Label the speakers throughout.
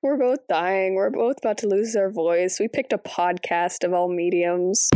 Speaker 1: We're both dying. We're both about to lose our voice. We picked a podcast of all mediums.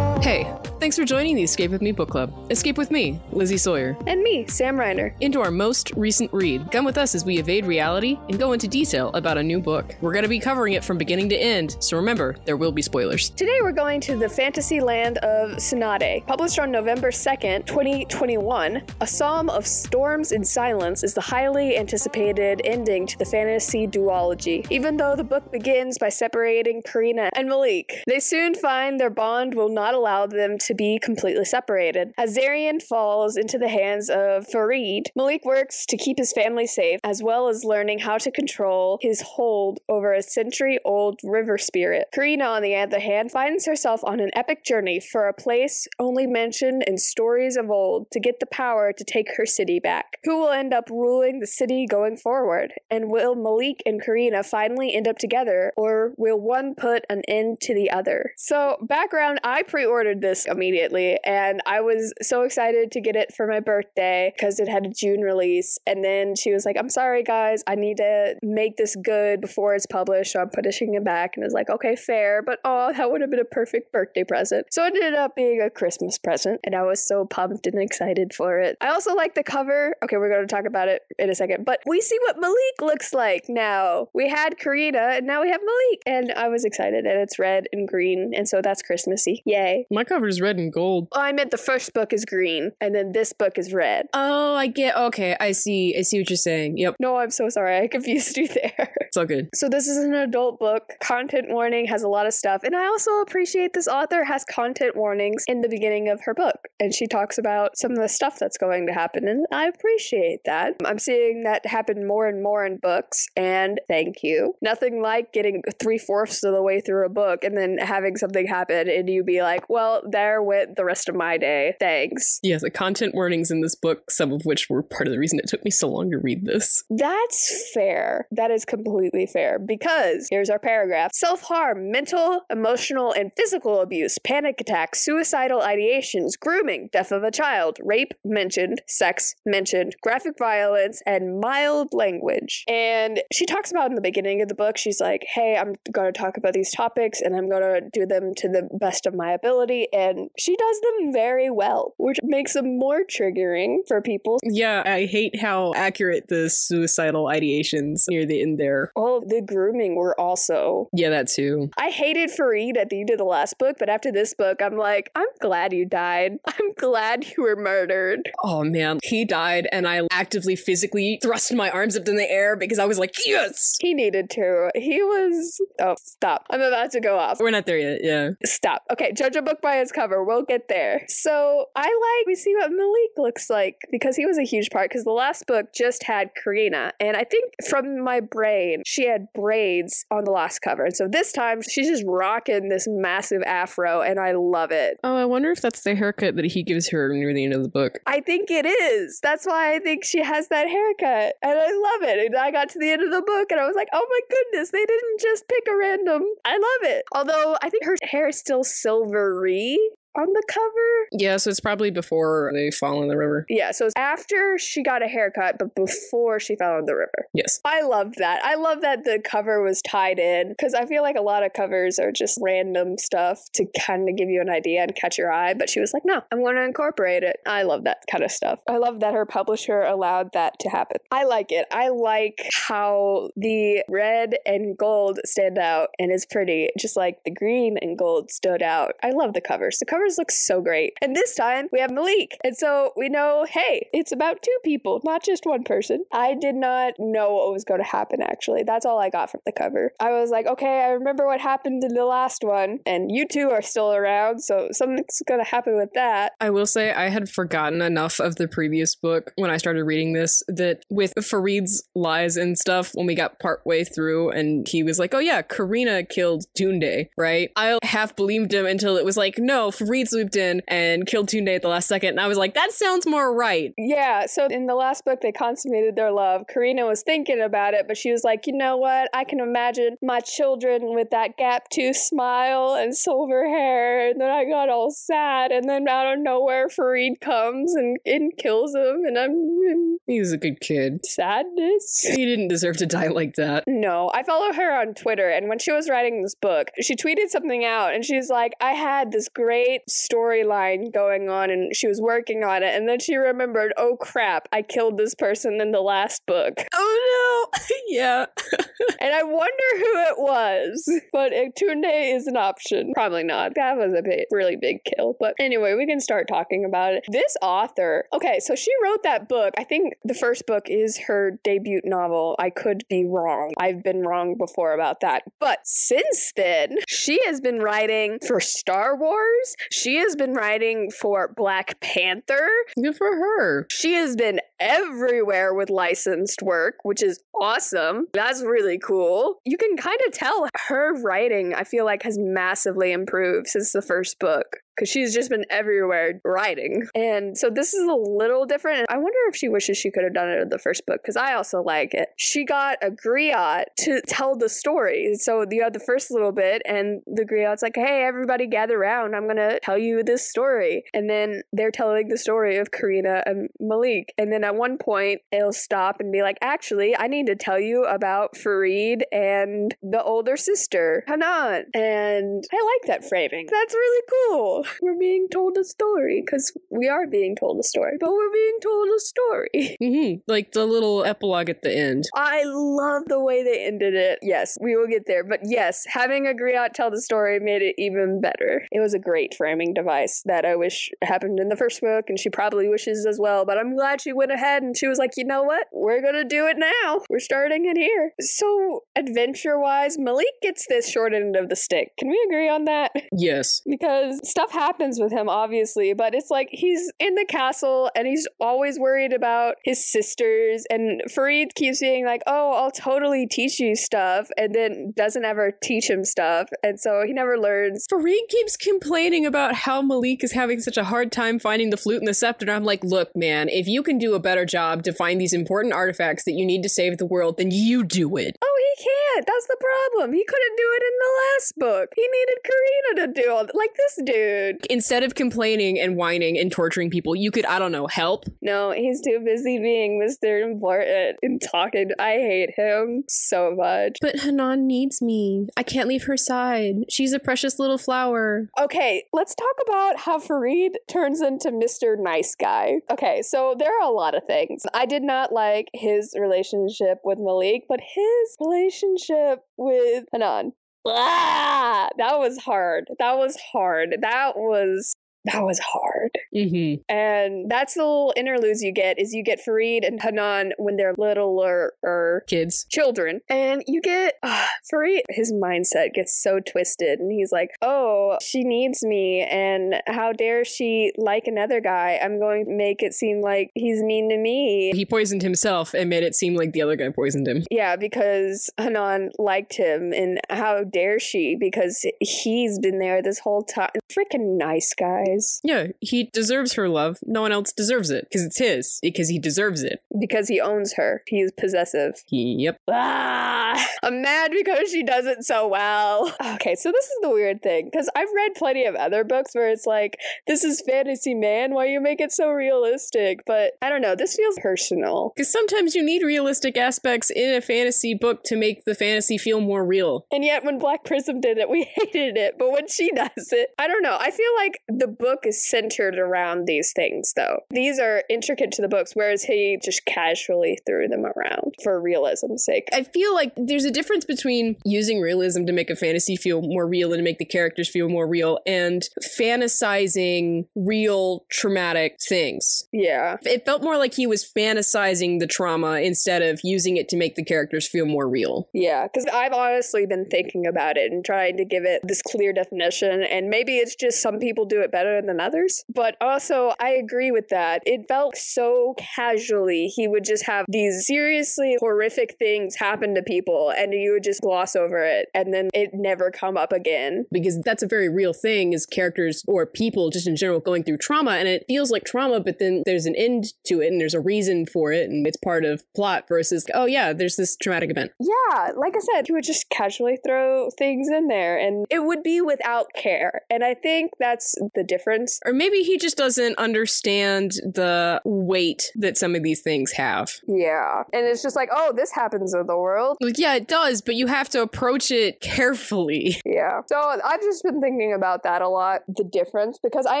Speaker 2: Hey, thanks for joining the Escape with Me book club. Escape with me, Lizzie Sawyer,
Speaker 1: And me, Sam Reiner.
Speaker 2: into our most recent read. Come with us as we evade reality and go into detail about a new book. We're going to be covering it from beginning to end, so remember, there will be spoilers.
Speaker 1: Today we're going to the fantasy land of Sonande. Published on November 2nd, 2021, A Psalm of Storms and Silence is the highly anticipated ending to the fantasy duology. Even though the book begins by separating Karina and Malik, they soon find their bond will not allow them to be completely separated. As Ziran falls into the hands of Farid, Malik works to keep his family safe, as well as learning how to control his hold over a century old river spirit. Karina, on the other hand, finds herself on an epic journey for a place only mentioned in stories of old to get the power to take her city back. Who will end up ruling the city going forward? And will Malik and Karina finally end up together, or will one put an end to the other? So, background I pre ordered this immediately, and I was so excited to get it for my birthday because it had a June release. And then she was like, I'm sorry, guys, I need to make this good before it's published, so I'm pushing it back. And I was like, okay, fair, but oh, that would have been a perfect birthday present. So it ended up being a Christmas present, and I was so pumped and excited for it. I also like the cover. Okay, we're going to talk about it in a second, but we see what Malik looks like now. We had Karina, and now we have Malik, and I was excited, and it's red and green, and so that's Christmassy. Yay.
Speaker 2: My cover's red and gold.
Speaker 1: Oh, I meant the first book is green, and then this book is red.
Speaker 2: Oh, I get. Okay, I see. I see what you're saying. Yep,
Speaker 1: No, I'm so sorry. I confused you there.
Speaker 2: it's all good.
Speaker 1: So this is an adult book. Content warning has a lot of stuff. And I also appreciate this author has content warnings in the beginning of her book. And she talks about some of the stuff that's going to happen. And I appreciate that. I'm seeing that happen more and more in books. And thank you. Nothing like getting three fourths of the way through a book and then having something happen and you be like, well, there went the rest of my day. Thanks.
Speaker 2: Yeah, the content warnings in this book, some of which were part of the reason it took me so long to read this.
Speaker 1: That's fair. That is completely fair because here's our paragraph self harm, mental, emotional, and physical abuse, panic attacks, suicidal ideations, grooming, death of a child, rape mentioned, sex mentioned, graphic violence, and mild language. And she talks about in the beginning of the book, she's like, hey, I'm going to talk about these topics and I'm going to do them to the best of my ability. And she does them very well, which makes them more triggering for people
Speaker 2: Yeah, I hate how accurate the suicidal ideations near the end there.
Speaker 1: All of the grooming were also.
Speaker 2: Yeah, that too.
Speaker 1: I hated Farid at the end of the last book, but after this book, I'm like, I'm glad you died. I'm glad you were murdered.
Speaker 2: Oh man, he died, and I actively physically thrust my arms up in the air because I was like, yes!
Speaker 1: He needed to. He was. Oh, stop. I'm about to go off.
Speaker 2: We're not there yet, yeah.
Speaker 1: Stop. Okay, judge a book by its cover. We'll get there. So I like we see what Malik looks like because he was a huge part. Because the last book just had Karina, and I think from my brain she had braids on the last cover, and so this time she's just rocking this massive afro, and I love it.
Speaker 2: Oh, I wonder if that's the haircut that he gives her near the end of the book.
Speaker 1: I think it is. That's why I think she has that haircut. And I love it. And I got to the end of the book and I was like, oh my goodness, they didn't just pick a random. I love it. Although I think her hair is still silvery on the cover.
Speaker 2: Yeah, so it's probably before they fall in the river.
Speaker 1: Yeah, so it's after she got a haircut, but before she fell in the river.
Speaker 2: Yes.
Speaker 1: I love that. I love that the cover was tied in because I feel like a lot of covers are just random stuff to kind of give you an idea and catch your eye. But she was like, no, I'm going to incorporate it. I love that kind of stuff. I love that her publisher allowed that to happen. I like it. I like how the red and gold stand out and is pretty, just like the green and gold stood out. I love the covers. The covers look so great. And this time we have Malik. And so we know, hey, it's about two people, not just one person. I did not know what was going to happen, actually. That's all I got from the cover. I was like, okay, I remember what happened in the last one, and you two are still around, so something's going to happen with that.
Speaker 2: I will say I had forgotten enough of the previous book when I started reading this that with Farid's lies and stuff, when we got partway through and he was like, oh yeah, Karina killed Tunde, right? I half believed him until it was like, no, swooped in and killed Tunde at the last second. And I was like, that sounds more right.
Speaker 1: Yeah, so in the last book, they consummated their love. Karina was thinking about it, but she was like, you know what? I can imagine my children with that gap tooth smile and silver hair. And then I got all sad. And then out of nowhere, Farid comes and, and kills him. And I'm in
Speaker 2: He was a good kid.
Speaker 1: sadness.
Speaker 2: He didn't deserve to die like that.
Speaker 1: No, I follow her on Twitter, and when she was writing this book, she tweeted something out, and she's like, I had this great storyline going on, and she was working on it, and then she remembered, oh crap, I killed this person in the last book.
Speaker 2: Oh no. yeah.
Speaker 1: And I wonder who it was, but if Tunde is an option. Probably not. That was a big, really big kill. But anyway, we can start talking about it. This author, okay, so she wrote that book. I think the first book is her debut novel. I could be wrong. I've been wrong before about that. But since then, she has been writing for Star Wars. She has been writing for Black Panther.
Speaker 2: Good for her.
Speaker 1: She has been everywhere with licensed work, which is awesome. That's really cool. You can kind of tell her writing, I feel like, has massively improved since the first book because she's just been everywhere writing. And so this is a little different. I wonder if she wishes she could have done it in the first book because I also like it. She got a griot to tell the story. So you have uh, the first little bit, and the griot's like, hey, everybody gather around. I'm going to tell you this story. And then they're telling the story of Karina and Malik. And then at one point, it'll stop and be like, actually, I need to tell you about Farid and the older sister, Hanan. And I like that framing. That's really cool. We're being told a story because we are being told a story, but we're being told a story.
Speaker 2: Mm-hmm. Like the little epilogue at the end.
Speaker 1: I love the way they ended it. Yes, we will get there. But yes, having a griot tell the story made it even better. It was a great framing device that I wish happened in the first book, and she probably wishes as well. But I'm glad she went ahead and she was like, you know what? We're gonna do it now. We're starting it here. So, adventure wise, Malik gets this short end of the stick. Can we agree on that?
Speaker 2: Yes.
Speaker 1: because stuff happens with him obviously but it's like he's in the castle and he's always worried about his sisters. And farid keeps being like oh i'll totally teach you stuff and then doesn't ever teach him stuff. And so he never learns.
Speaker 2: Farid keeps complaining about how Malik is having such a hard time finding the flute and the scepter. And I'm like, look, man, if you can do a better job to find these important artifacts that you need to save the world, then you do it.
Speaker 1: oh he can't. That's the problem. He couldn't do it in the last book. He needed karina to do all like this dude
Speaker 2: Instead of complaining and whining and torturing people, you could, I don't know, help.
Speaker 1: no he's too busy being mr important and talking i hate him so much
Speaker 2: But Hanan needs me. I can't leave her side. She's a precious little flower.
Speaker 1: Okay, let's talk about how Farid turns into Mr. Nice Guy. Okay, so there are a lot of things. I did not like his relationship with Malik, but his relationship with Hanan. Ah, that was hard. That was hard. That was that was hard.
Speaker 2: Mm-hmm.
Speaker 1: And that's the little interludes you get is you get Farid and Hanan when they're littler or
Speaker 2: Kids.
Speaker 1: children. And you get uh, Farid, his mindset gets so twisted. And he's like, oh, she needs me. And how dare she like another guy? I'm going to make it seem like he's mean to me.
Speaker 2: He poisoned himself and made it seem like the other guy poisoned him.
Speaker 1: Yeah, because Hanan liked him. And how dare she? Because he's been there this whole time. Freaking nice guys.
Speaker 2: Yeah, he deserves her love. No one else deserves it because it's his, because he deserves it.
Speaker 1: Because he owns her. He is possessive.
Speaker 2: Yep.
Speaker 1: Ah, I'm mad because she does it so well. Okay, so this is the weird thing because I've read plenty of other books where it's like, this is fantasy man, why you make it so realistic? But I don't know, this feels personal.
Speaker 2: Because sometimes you need realistic aspects in a fantasy book to make the fantasy feel more real.
Speaker 1: And yet, when Black Prism did it, we hated it. But when she does it, I don't know. I feel like the book is centered around these things, though. These are intricate to the books, whereas he just casually threw them around for realism's sake.
Speaker 2: I feel like there's a difference between using realism to make a fantasy feel more real and to make the characters feel more real and fantasizing real traumatic things.
Speaker 1: Yeah.
Speaker 2: It felt more like he was fantasizing the trauma instead of using it to make the characters feel more real.
Speaker 1: Yeah, because I've honestly been thinking about it and trying to give it this clear definition. And maybe it's just some people do it better than others. But also, I agree with that. It felt so casually. He would just have these seriously horrific things happen to people people and you would just gloss over it and then it never come up again.
Speaker 2: because that's a very real thing is characters or people just in general going through trauma and it feels like trauma but then there's an end to it and there's a reason for it and it's part of plot versus oh yeah there's this traumatic event
Speaker 1: Yeah, like I said, he would just casually throw things in there and it would be without care. And I think that's the difference.
Speaker 2: Or maybe he just doesn't understand the weight that some of these things have
Speaker 1: Yeah. And it's just like, oh, this happens in the world.
Speaker 2: like yeah it does but you have to approach it carefully
Speaker 1: Yeah. So I've just been thinking about that a lot, the difference, because I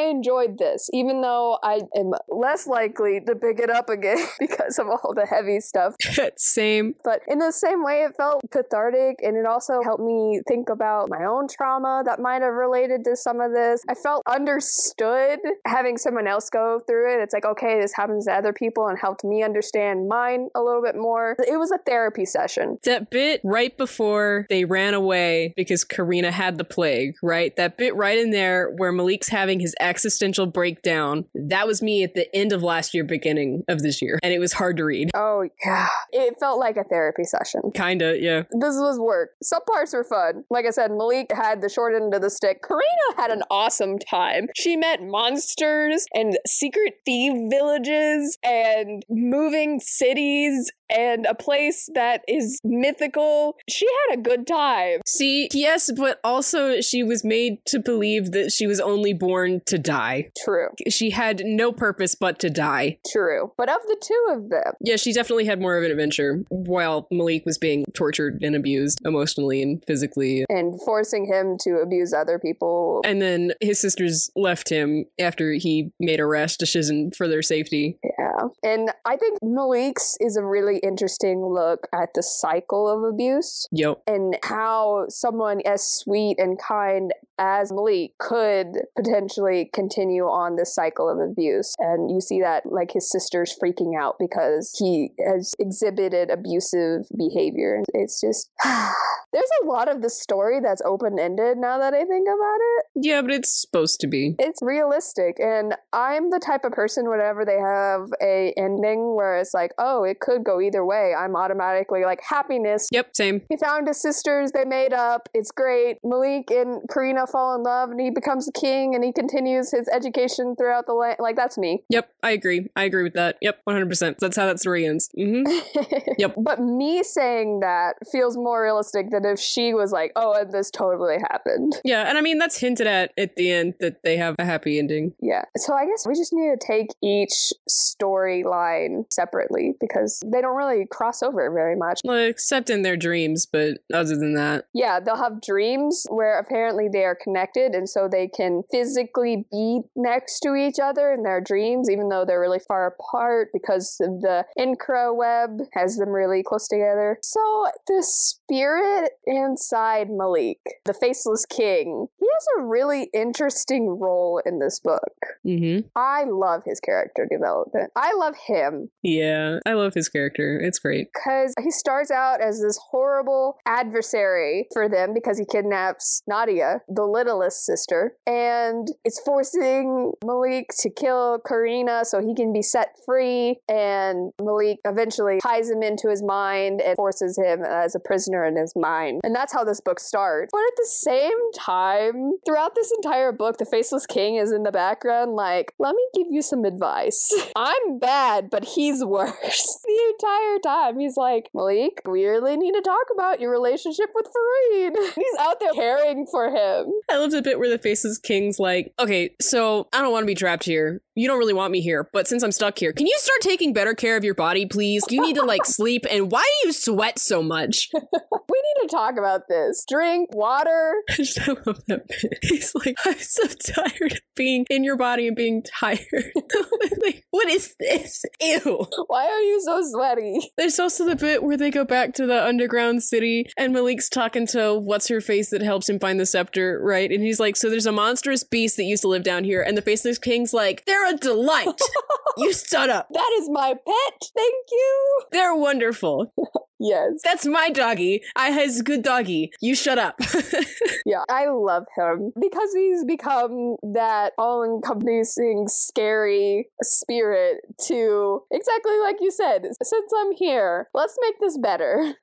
Speaker 1: enjoyed this, even though I am less likely to pick it up again because of all the heavy stuff.
Speaker 2: same
Speaker 1: But in the same way, it felt cathartic and it also helped me think about my own trauma that might have related to some of this. I felt understood having someone else go through it. It's like, okay, this happens to other people and helped me understand mine a little bit more. It was a therapy session.
Speaker 2: that bit right before they ran away because Karina had the plague, right? That bit right in there where Malik's having his existential breakdown. That was me at the end of last year, beginning of this year. And it was hard to read.
Speaker 1: Oh, yeah. It felt like a therapy session.
Speaker 2: Kinda, yeah.
Speaker 1: this was work. Some parts were fun. Like I said, Malik had the short end of the stick. Karina had an awesome time. She met monsters and secret thief villages and moving cities and a place that is mythical. She had a good time.
Speaker 2: See, yes, but also she was made to believe that she was only born to die.
Speaker 1: True.
Speaker 2: She had no purpose but to die.
Speaker 1: True. But of the two of them,
Speaker 2: Yeah, she definitely had more of an adventure while Malik was being tortured and abused emotionally and physically.
Speaker 1: and forcing him to abuse other people.
Speaker 2: And then his sisters left him after he made a rash decision for their safety.
Speaker 1: Yeah. And I think Malik's is a really interesting look at the cycle of abuse.
Speaker 2: Yep.
Speaker 1: and how someone as sweet and kind as Malik could potentially continue on this cycle of abuse. And you see that like his sister's freaking out because he has exhibited abusive behavior. It's just there's a lot of the story that's open ended now that I think about it.
Speaker 2: Yeah, but it's supposed to be.
Speaker 1: It's realistic and I'm the type of person whenever they have a ending where it's like, oh, it could go either way, I'm automatically like happiness
Speaker 2: Yep, same.
Speaker 1: he found his sisters, they made up, it's great. Malik and Karina fall in love and he becomes a king and he continues his education throughout the land. Like, that's me.
Speaker 2: Yep, I agree. I agree with that. Yep, 100%. That's how that story ends. hmm Yep.
Speaker 1: But me saying that feels more realistic than if she was like, oh, and this totally happened.
Speaker 2: Yeah, and I mean, that's hinted at at the end that they have a happy ending.
Speaker 1: Yeah. So I guess we just need to take each storyline separately because they don't really cross over very much.
Speaker 2: Well, except in their dreams, but other than that,
Speaker 1: Yeah, they'll have dreams where apparently they are connected and so they can physically be next to each other in their dreams, even though they're really far apart because the Incra web has them really close together. So the spirit inside Malik, the faceless king, has a really interesting role in this book.
Speaker 2: hmm
Speaker 1: I love his character development. I love him
Speaker 2: yeah, I love his character. It's great.
Speaker 1: because he starts out as this horrible adversary for them because he kidnaps Nadia, the littlest sister, and it's forcing Malik to kill Karina so he can be set free. And Malik eventually ties him into his mind and forces him as a prisoner in his mind. And that's how this book starts. But at the same time, throughout this entire book, the Faceless King is in the background, like, let me give you some advice. I'm bad, but he's worse. the entire time, he's like, Malik, we really need to talk about your relationship with Farid. he's out there caring for him.
Speaker 2: I love the bit where the Faceless King's like, okay, so I don't want to be trapped here. You don't really want me here, but since I'm stuck here, can you start taking better care of your body, please? You need to like sleep, and why do you sweat so much?
Speaker 1: We need to talk about this. Drink water.
Speaker 2: I just love that bit. He's like, I'm so tired of being in your body and being tired. like, what is this? Ew.
Speaker 1: Why are you so sweaty?
Speaker 2: There's also the bit where they go back to the underground city and Malik's talking to what's her face that helps him find the scepter, right? And he's like, So there's a monstrous beast that used to live down here. And the Faceless King's like, They're a delight. you shut up.
Speaker 1: That is my pet. Thank you.
Speaker 2: They're wonderful.
Speaker 1: Yes.
Speaker 2: That's my doggy. I has good doggy. You shut up.
Speaker 1: Yeah, I love him because he's become that all encompassing, scary spirit to exactly like you said. Since I'm here, let's make this better.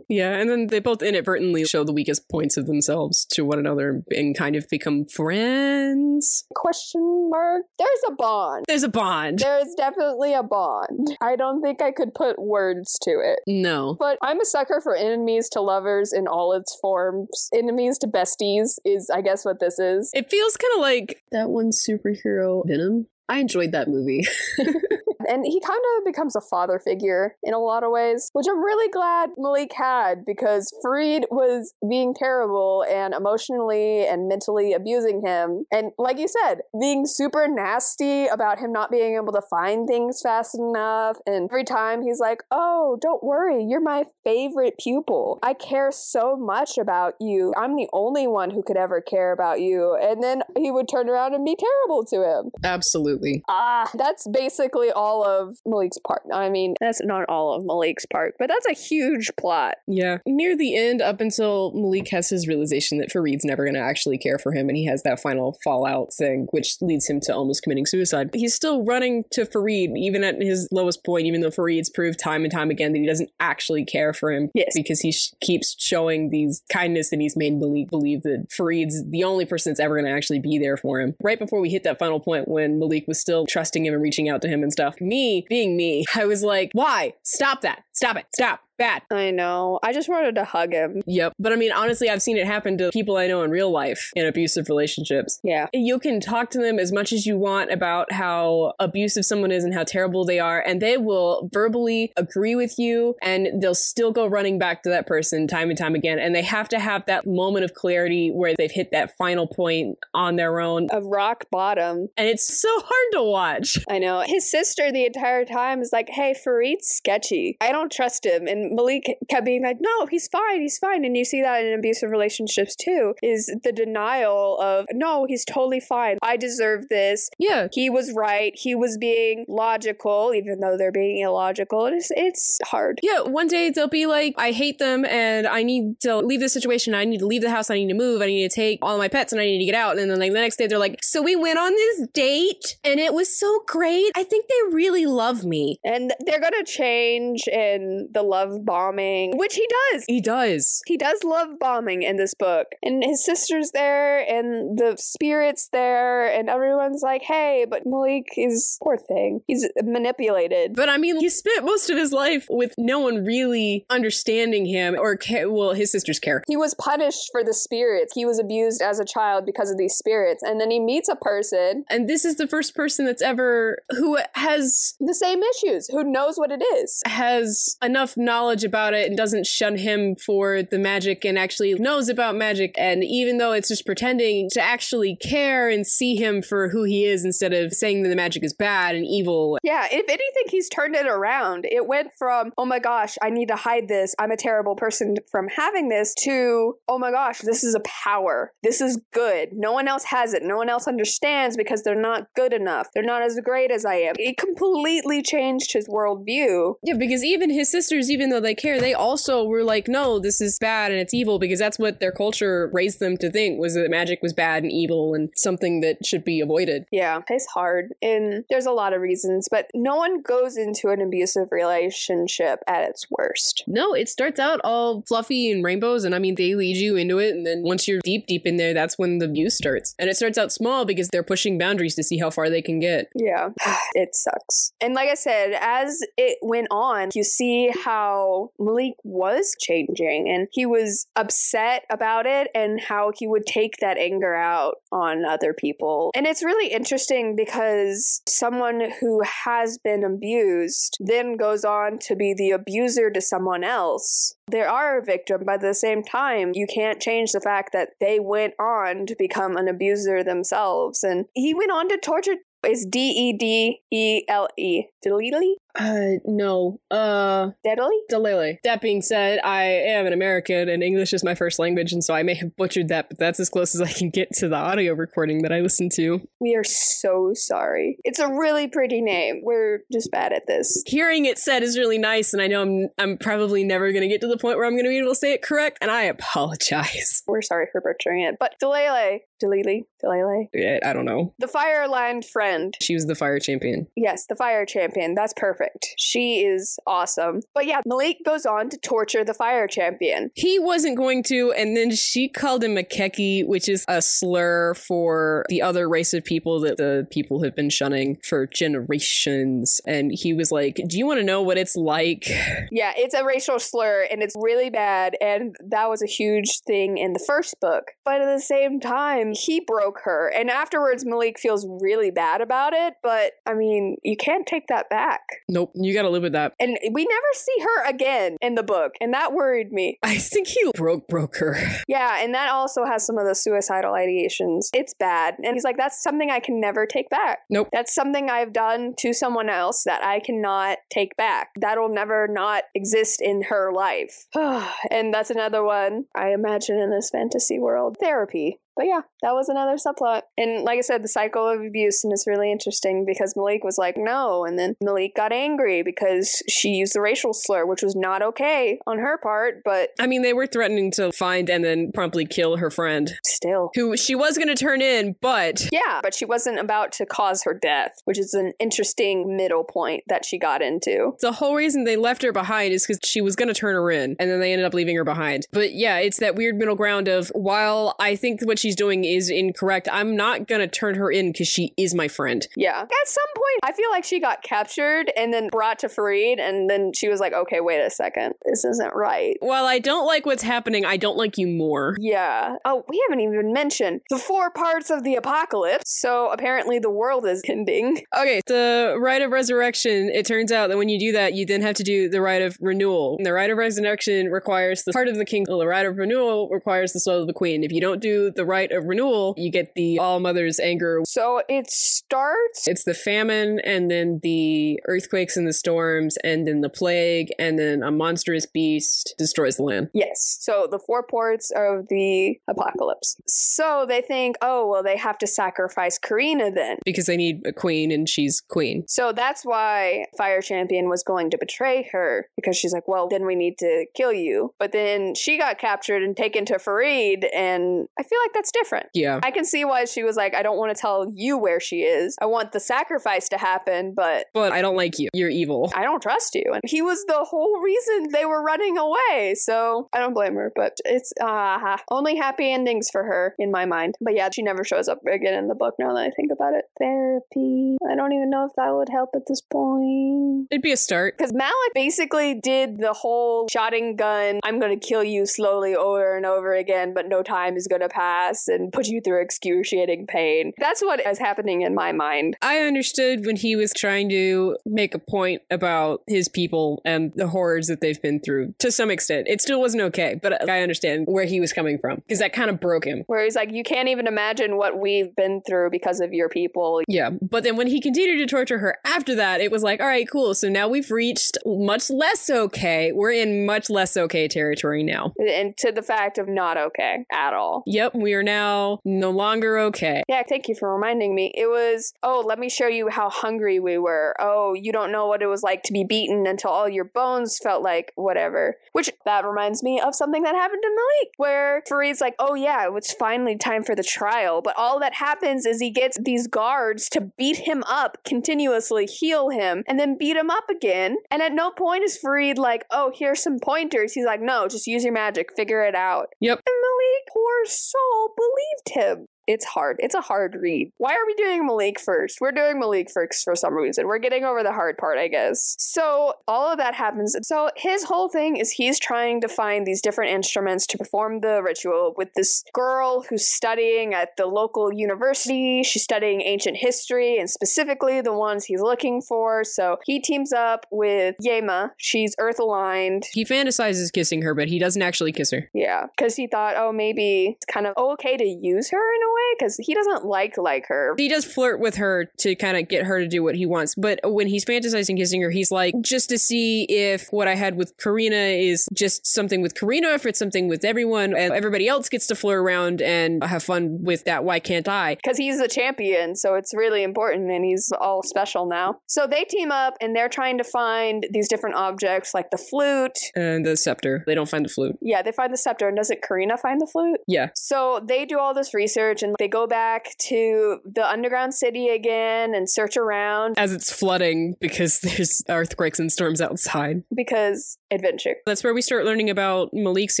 Speaker 2: Yeah, and then they both inadvertently show the weakest points of themselves to one another and kind of become friends.
Speaker 1: Question mark? There's a bond.
Speaker 2: There's a bond.
Speaker 1: There's definitely a bond. I don't think I could put words to it.
Speaker 2: No.
Speaker 1: But I'm a sucker for enemies to lovers in all its forms. Enemies to besties is, I guess, what this is.
Speaker 2: It feels kind of like that one superhero, Venom. I enjoyed that movie.
Speaker 1: And he kind of becomes a father figure in a lot of ways, which I'm really glad Malik had because Farid was being terrible and emotionally and mentally abusing him. And like you said, being super nasty about him not being able to find things fast enough. And every time he's like, Oh, don't worry, you're my favorite pupil. I care so much about you. I'm the only one who could ever care about you. And then he would turn around and be terrible to him.
Speaker 2: Absolutely.
Speaker 1: Ah, that's basically all of Malik's part. I mean, that's not all of Malik's part, but that's a huge plot.
Speaker 2: Yeah. Near the end, up until Malik has his realization that Farid's never going to actually care for him, and he has that final fallout thing, which leads him to almost committing suicide. He's still running to Farid, even at his lowest point, even though Farid's proved time and time again that he doesn't actually care for him.
Speaker 1: Yes.
Speaker 2: Because he sh- keeps showing these kindness and he's made Malik believe that Farid's the only person that's ever going to actually be there for him. Right before we hit that final point when Malik was still trusting him and reaching out to him and stuff, me, being me, I was like, why? Stop that. Stop it. Stop. Bad.
Speaker 1: I know. I just wanted to hug him.
Speaker 2: Yep. But I mean, honestly, I've seen it happen to people I know in real life in abusive relationships.
Speaker 1: Yeah.
Speaker 2: You can talk to them as much as you want about how abusive someone is and how terrible they are, and they will verbally agree with you and they'll still go running back to that person time and time again. And they have to have that moment of clarity where they've hit that final point on their own.
Speaker 1: Of rock bottom.
Speaker 2: And it's so hard to watch.
Speaker 1: I know. His sister the entire time is like, hey, Farid's sketchy. I don't trust him. And Malik kept being like, no, he's fine. He's fine. And you see that in abusive relationships too, is the denial of, no, he's totally fine. I deserve this.
Speaker 2: Yeah.
Speaker 1: He was right. He was being logical, even though they're being illogical. It's, it's hard.
Speaker 2: Yeah, one day they'll be like, I hate them and I need to leave this situation. I need to leave the house. I need to move. I need to take all my pets and I need to get out. And then like the next day they're like, so we went on this date and it was so great. I think they really love me.
Speaker 1: And they're going to change in the love bombing, which he does.
Speaker 2: He does.
Speaker 1: He does love bombing in this book. And his sister's there and the spirit's there and everyone's like, hey, but Malik is poor thing. He's manipulated.
Speaker 2: But I mean, he spent most of his life with no one really understanding him or care. Well, his sisters care.
Speaker 1: He was punished for the spirits. He was abused as a child because of these spirits. And then he meets a person,
Speaker 2: And this is the first person that's ever who has
Speaker 1: the same issues, who knows what it is.
Speaker 2: has enough knowledge about it and doesn't shun him for the magic and actually knows about magic and even though it's just pretending to actually care and see him for who he is instead of saying that the magic is bad and evil
Speaker 1: Yeah, if anything, he's turned it around. It went from, oh my gosh, I need to hide this. I'm a terrible person from having this to, oh my gosh, this is a power. This is good. No one else has it. No one else understands because they're not good enough. They're not as great as I am. It completely changed his worldview.
Speaker 2: yeah because even his sisters even though they care they also were like no this is bad and it's evil because that's what their culture raised them to think was that magic was bad and evil and something that should be avoided
Speaker 1: Yeah, it's hard. And there's a lot of reasons, but no one goes into an abusive relationship at its worst.
Speaker 2: No, it starts out all fluffy and rainbows, and I mean, they lead you into it. And then once you're deep, deep in there, that's when the abuse starts. And it starts out small because they're pushing boundaries to see how far they can get.
Speaker 1: Yeah, it sucks. And like I said, as it went on, you see how Malik was changing and he was upset about it and how he would take that anger out on other people. And it's really interesting because someone who has been abused then goes on to be the abuser to someone else. They are a victim, but at the same time, you can't change the fact that they went on to become an abuser themselves. And he went on to torture is D E D E L E. Delele?
Speaker 2: Uh, no. Uh,
Speaker 1: Deadly?
Speaker 2: Delele. That being said, I am an American and English is my first language, and so I may have butchered that, but that's as close as I can get to the audio recording that I listened to.
Speaker 1: We are so sorry. It's a really pretty name. We're just bad at this.
Speaker 2: Hearing it said is really nice, and I know I'm I'm probably never gonna get to the point where I'm gonna be able to say it correct, and I apologize.
Speaker 1: We're sorry for butchering it. But Delele. Delele? Delele?
Speaker 2: I don't know.
Speaker 1: The fire lined friend.
Speaker 2: She was the fire champion.
Speaker 1: Yes, the fire champion. That's perfect. Perfect. She is awesome. But yeah, Malik goes on to torture the fire champion.
Speaker 2: He wasn't going to, and then she called him a keki, which is a slur for the other race of people that the people have been shunning for generations. And he was like, Do you want to know what it's like?
Speaker 1: Yeah, it's a racial slur and it's really bad. And that was a huge thing in the first book. But at the same time, he broke her. And afterwards, Malik feels really bad about it. But I mean, you can't take that back.
Speaker 2: Nope, you gotta live with that.
Speaker 1: And we never see her again in the book. And that worried me.
Speaker 2: I think he broke broke her.
Speaker 1: Yeah, and that also has some of the suicidal ideations. It's bad. And he's like, that's something I can never take back.
Speaker 2: Nope.
Speaker 1: That's something I've done to someone else that I cannot take back. That'll never not exist in her life. and that's another one I imagine in this fantasy world. Therapy. But yeah, that was another subplot. And like I said, the cycle of abuse, and it's really interesting because Malik was like, no. And then Malik got angry because she used the racial slur, which was not okay on her part, but
Speaker 2: I mean, they were threatening to find and then promptly kill her friend,
Speaker 1: still.
Speaker 2: who she was gonna turn in, but
Speaker 1: Yeah, but she wasn't about to cause her death, which is an interesting middle point that she got into.
Speaker 2: the whole reason they left her behind is because she was gonna turn her in, and then they ended up leaving her behind. But yeah, it's that weird middle ground of while I think what she's doing is incorrect, I'm not gonna turn her in because she is my friend.
Speaker 1: Yeah. At some point, I feel like she got captured and then brought to Farid, and then she was like, okay, wait a second. This isn't right.
Speaker 2: While I don't like what's happening, I don't like you more.
Speaker 1: Yeah. Oh, we haven't even mentioned the four parts of the apocalypse. So apparently the world is ending.
Speaker 2: Okay, the rite of resurrection, it turns out that when you do that, you then have to do the rite of renewal. And the rite of resurrection requires the heart of the king. The rite of renewal requires the soul of the queen. If you don't do the rite of renewal, you get the all mother's anger.
Speaker 1: So it starts.
Speaker 2: It's the famine, and then the earthquakes and the storms, and then the plague, and then a monstrous beast destroys the land.
Speaker 1: Yes. So the four parts of the apocalypse. So they think, oh, well, they have to sacrifice Karina then.
Speaker 2: Because they need a queen, and she's queen.
Speaker 1: So that's why Fire Champion was going to betray her because she's like, well, then we need to kill you. But then she got captured and taken to Farid, and I feel like that's different.
Speaker 2: Yeah.
Speaker 1: I can see why she was like, I don't want to tell you where she is. I want the sacrifice to happen, but
Speaker 2: But I don't like you. You're evil.
Speaker 1: I don't trust you. And he was the whole reason they were running away. So I don't blame her, but it's uh, only happy endings for her in my mind. But yeah, she never shows up again in the book now that I think about it. Therapy. I don't even know if that would help at this point.
Speaker 2: It'd be a start.
Speaker 1: Because Malik basically did the whole shotting gun, I'm going to kill you slowly over and over again, but no time is going to pass and put you through excruciating pain. That's what is happening in my mind.
Speaker 2: I understood when he was trying to make a point about his people and the horrors that they've been through to some extent. It still wasn't okay, but I understand where he was coming from because that kind of broke him.
Speaker 1: Where he's like, you can't even imagine what we've been through because of your people.
Speaker 2: Yeah. But then when he continued to torture her after that, it was like, all right, cool. So now we've reached much less okay. We're in much less okay territory now.
Speaker 1: And to the fact of not okay at all.
Speaker 2: Yep, we are now no longer okay.
Speaker 1: Yeah, thank you for reminding me. It was, oh, let me show you how hungry we were. Oh, you don't know what it was like to be beaten until all your bones felt like whatever. Which that reminds me of something that happened in the Malik, where Farid's like, oh yeah, it's finally time for the trial. But all that happens is he gets these guards to beat him up continuously, heal him, and then beat him up again. And at no point is Farid like, oh, here's some pointers. He's like, no, just use your magic, figure it out.
Speaker 2: Yep.
Speaker 1: And Malik, poor soul, believed him. It's hard. It's a hard read. Why are we doing Malik first? We're doing Malik first for some reason. We're getting over the hard part, I guess. So, all of that happens. So, his whole thing is he's trying to find these different instruments to perform the ritual with this girl who's studying at the local university. She's studying ancient history and specifically the ones he's looking for. So, he teams up with Yema. She's earth aligned.
Speaker 2: He fantasizes kissing her, but he doesn't actually kiss her.
Speaker 1: Yeah, because he thought, oh, maybe it's kind of okay to use her in a way because he doesn't like like her.
Speaker 2: He does flirt with her to kind of get her to do what he wants, but when he's fantasizing kissing her, he's like, just to see if what I had with Karina is just something with Karina, if it's something with everyone, and everybody else gets to flirt around and have fun with that. Why can't I?
Speaker 1: Because he's a champion, so it's really important, and he's all special now. So they team up, and they're trying to find these different objects, like the flute.
Speaker 2: And the scepter. They don't find the flute.
Speaker 1: Yeah, they find the scepter, and doesn't Karina find the flute?
Speaker 2: Yeah.
Speaker 1: So they do all this research, and They go back to the underground city again and search around
Speaker 2: As it's flooding because there's earthquakes and storms outside.
Speaker 1: because adventure.
Speaker 2: That's where we start learning about Malik's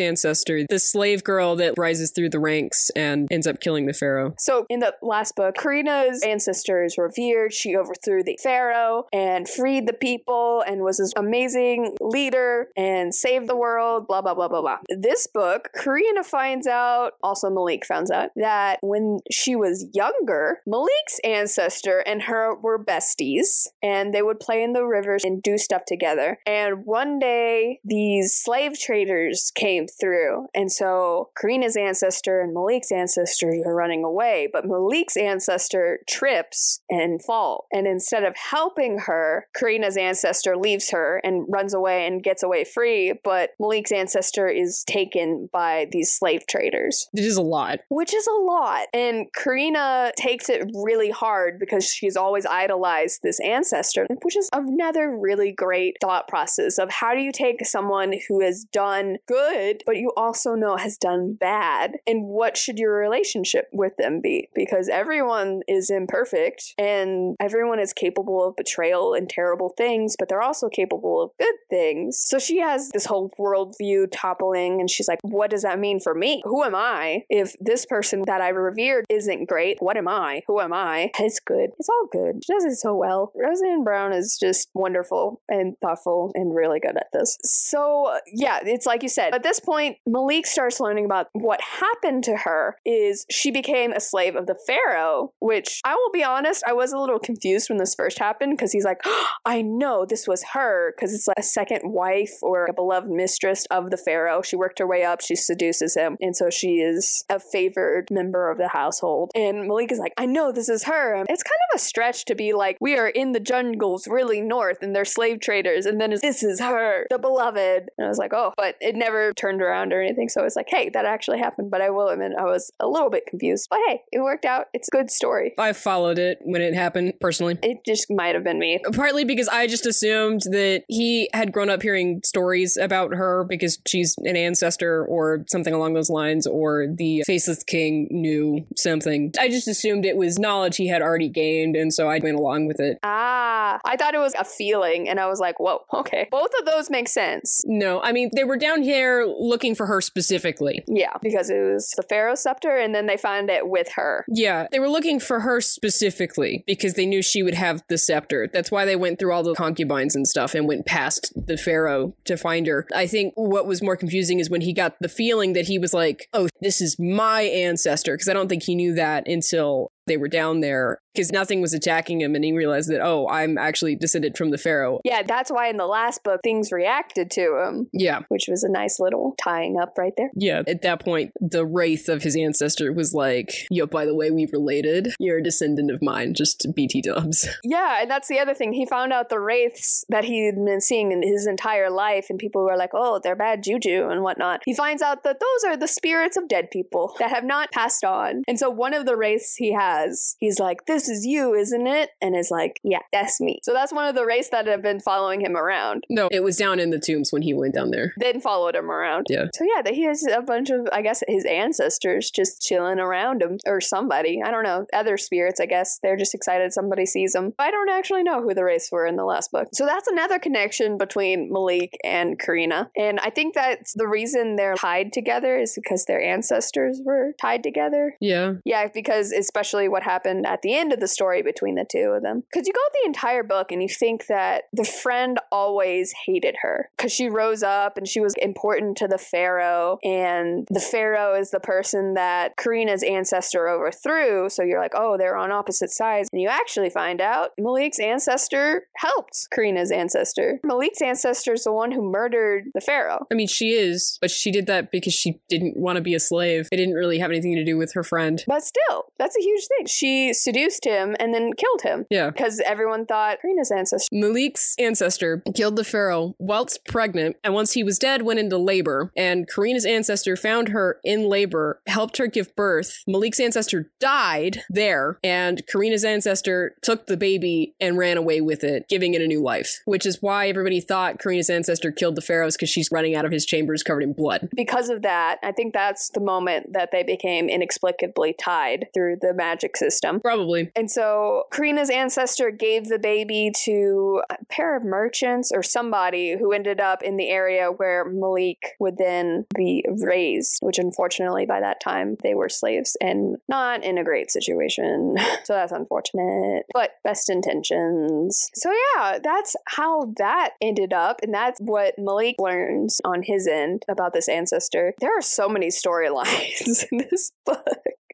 Speaker 2: ancestor, the slave girl that rises through the ranks and ends up killing the pharaoh.
Speaker 1: So, in the last book, Karina's ancestor is revered. She overthrew the pharaoh and freed the people and was this amazing leader and saved the world, blah, blah, blah, blah, blah. This book, Karina finds out, also Malik finds out, that when she was younger, Malik's ancestor and her were besties and they would play in the rivers and do stuff together. And one day, these slave traders came through. And so Karina's ancestor and Malik's ancestors are running away, but Malik's ancestor trips and falls. And instead of helping her, Karina's ancestor leaves her and runs away and gets away free, but Malik's ancestor is taken by these slave traders
Speaker 2: It is a lot.
Speaker 1: which is a lot. And Karina takes it really hard because she's always idolized this ancestor, which is another really great thought process of how do you take someone who has done good, but you also know has done bad, and what should your relationship with them be? Because everyone is imperfect and everyone is capable of betrayal and terrible things, but they're also capable of good things. So she has this whole worldview toppling, and she's like, what does that mean for me? Who am I if this person that I revered isn't great? What am I? Who am I? It's good. It's all good. She does it so well. Roseanne Brown is just wonderful and thoughtful and really good at this. So, yeah, it's like you said. At this point, Malik starts learning about what happened to her is she became a slave of the pharaoh, which I will be honest, I was a little confused when this first happened because he's like, oh, I know this was her because it's like a second wife or a beloved mistress of the pharaoh. She worked her way up, she seduces him, and so she is a favored member of the household. And Malik is like, I know this is her. It's kind of a stretch to be like, we are in the jungles really north and they're slave traders, and then it's, this is her, the beloved. And I was like, oh, but it never turned around or anything. So it's like, hey, that actually happened. But I will admit, I was a little bit confused. But hey, it worked out. It's a good story.
Speaker 2: I followed it when it happened personally.
Speaker 1: It just might have been me.
Speaker 2: Partly because I just assumed that he had grown up hearing stories about her because she's an ancestor or something along those lines, or the Faceless King knew something. I just assumed it was knowledge he had already gained, and so I went along with it.
Speaker 1: Ah, I thought it was a feeling, and I was like, whoa, okay. Both of those make sense.
Speaker 2: No, I mean, they were down here looking for her specifically.
Speaker 1: Yeah, because it was the Pharaoh scepter, and then they found it with her.
Speaker 2: Yeah, they were looking for her specifically because they knew she would have the scepter. That's why they went through all the concubines and stuff and went past the pharaoh to find her. I think what was more confusing is when he got the feeling that he was like, "Oh, this is my ancestor," because I don't think he knew that until they were down there because nothing was attacking him and he realized that, "Oh, I'm actually descended from the pharaoh."
Speaker 1: Yeah, that's why in the last book things reacted to him,
Speaker 2: Yeah.
Speaker 1: which was a nice little tying up right there.
Speaker 2: Yeah, at that point, the wraith of his ancestor was like, Yo, by the way, we related. You're a descendant of mine, just BT dubs.
Speaker 1: Yeah, and that's the other thing. He found out the wraiths that he'd been seeing in his entire life, and people were like, oh, they're bad juju and whatnot. He finds out that those are the spirits of dead people that have not passed on. And so one of the wraiths he has, he's like, this is you, isn't it? And is like, yeah, that's me. So that's one of the wraiths that have been following him around.
Speaker 2: No, it was down in the tombs when he went down there.
Speaker 1: Then followed him around.
Speaker 2: Yeah.
Speaker 1: So yeah, that he has a bunch of, I guess, his ancestors just chilling around him, or somebody. I don't know. Other spirits, I guess. They're just excited somebody sees them. I don't actually know who the race were in the last book. So that's another connection between Malik and Karina. And I think that's the reason they're tied together is because their ancestors were tied together.
Speaker 2: Yeah.
Speaker 1: Yeah, because especially what happened at the end of the story between the two of them. Because you go the entire book and you think that the friend always hated her because she rose up and she was important to the Pharaoh, and the Pharaoh is the person that Karina's ancestor overthrew. So you're like, oh, they're on opposite sides. And you actually find out Malik's ancestor helped Karina's ancestor. Malik's ancestor is the one who murdered the Pharaoh.
Speaker 2: I mean, she is, but she did that because she didn't want to be a slave. It didn't really have anything to do with her friend.
Speaker 1: But still, that's a huge thing. She seduced him and then killed him
Speaker 2: Yeah.
Speaker 1: because everyone thought Karina's ancestor.
Speaker 2: Malik's ancestor killed the pharaoh whilst pregnant, and once he was dead, went into labor. And Karina's ancestor found her in labor, helped her give birth. Malik's ancestor died there, and Karina's ancestor took the baby and ran away with it, giving it a new life. Which is why everybody thought Karina's ancestor killed the pharaohs because she's running out of his chambers covered in blood.
Speaker 1: Because of that, I think that's the moment that they became inexplicably tied through the magic system.
Speaker 2: Probably.
Speaker 1: And so Karina's ancestor gave the baby to a pair of merchants or somebody who ended up in the area where Malik would then be raised, which unfortunately by that time they were slaves and not in a great situation. So that's unfortunate, but best intentions. So yeah, that's how that ended up. And that's what Malik learns on his end about this ancestor. There are so many storylines in this book.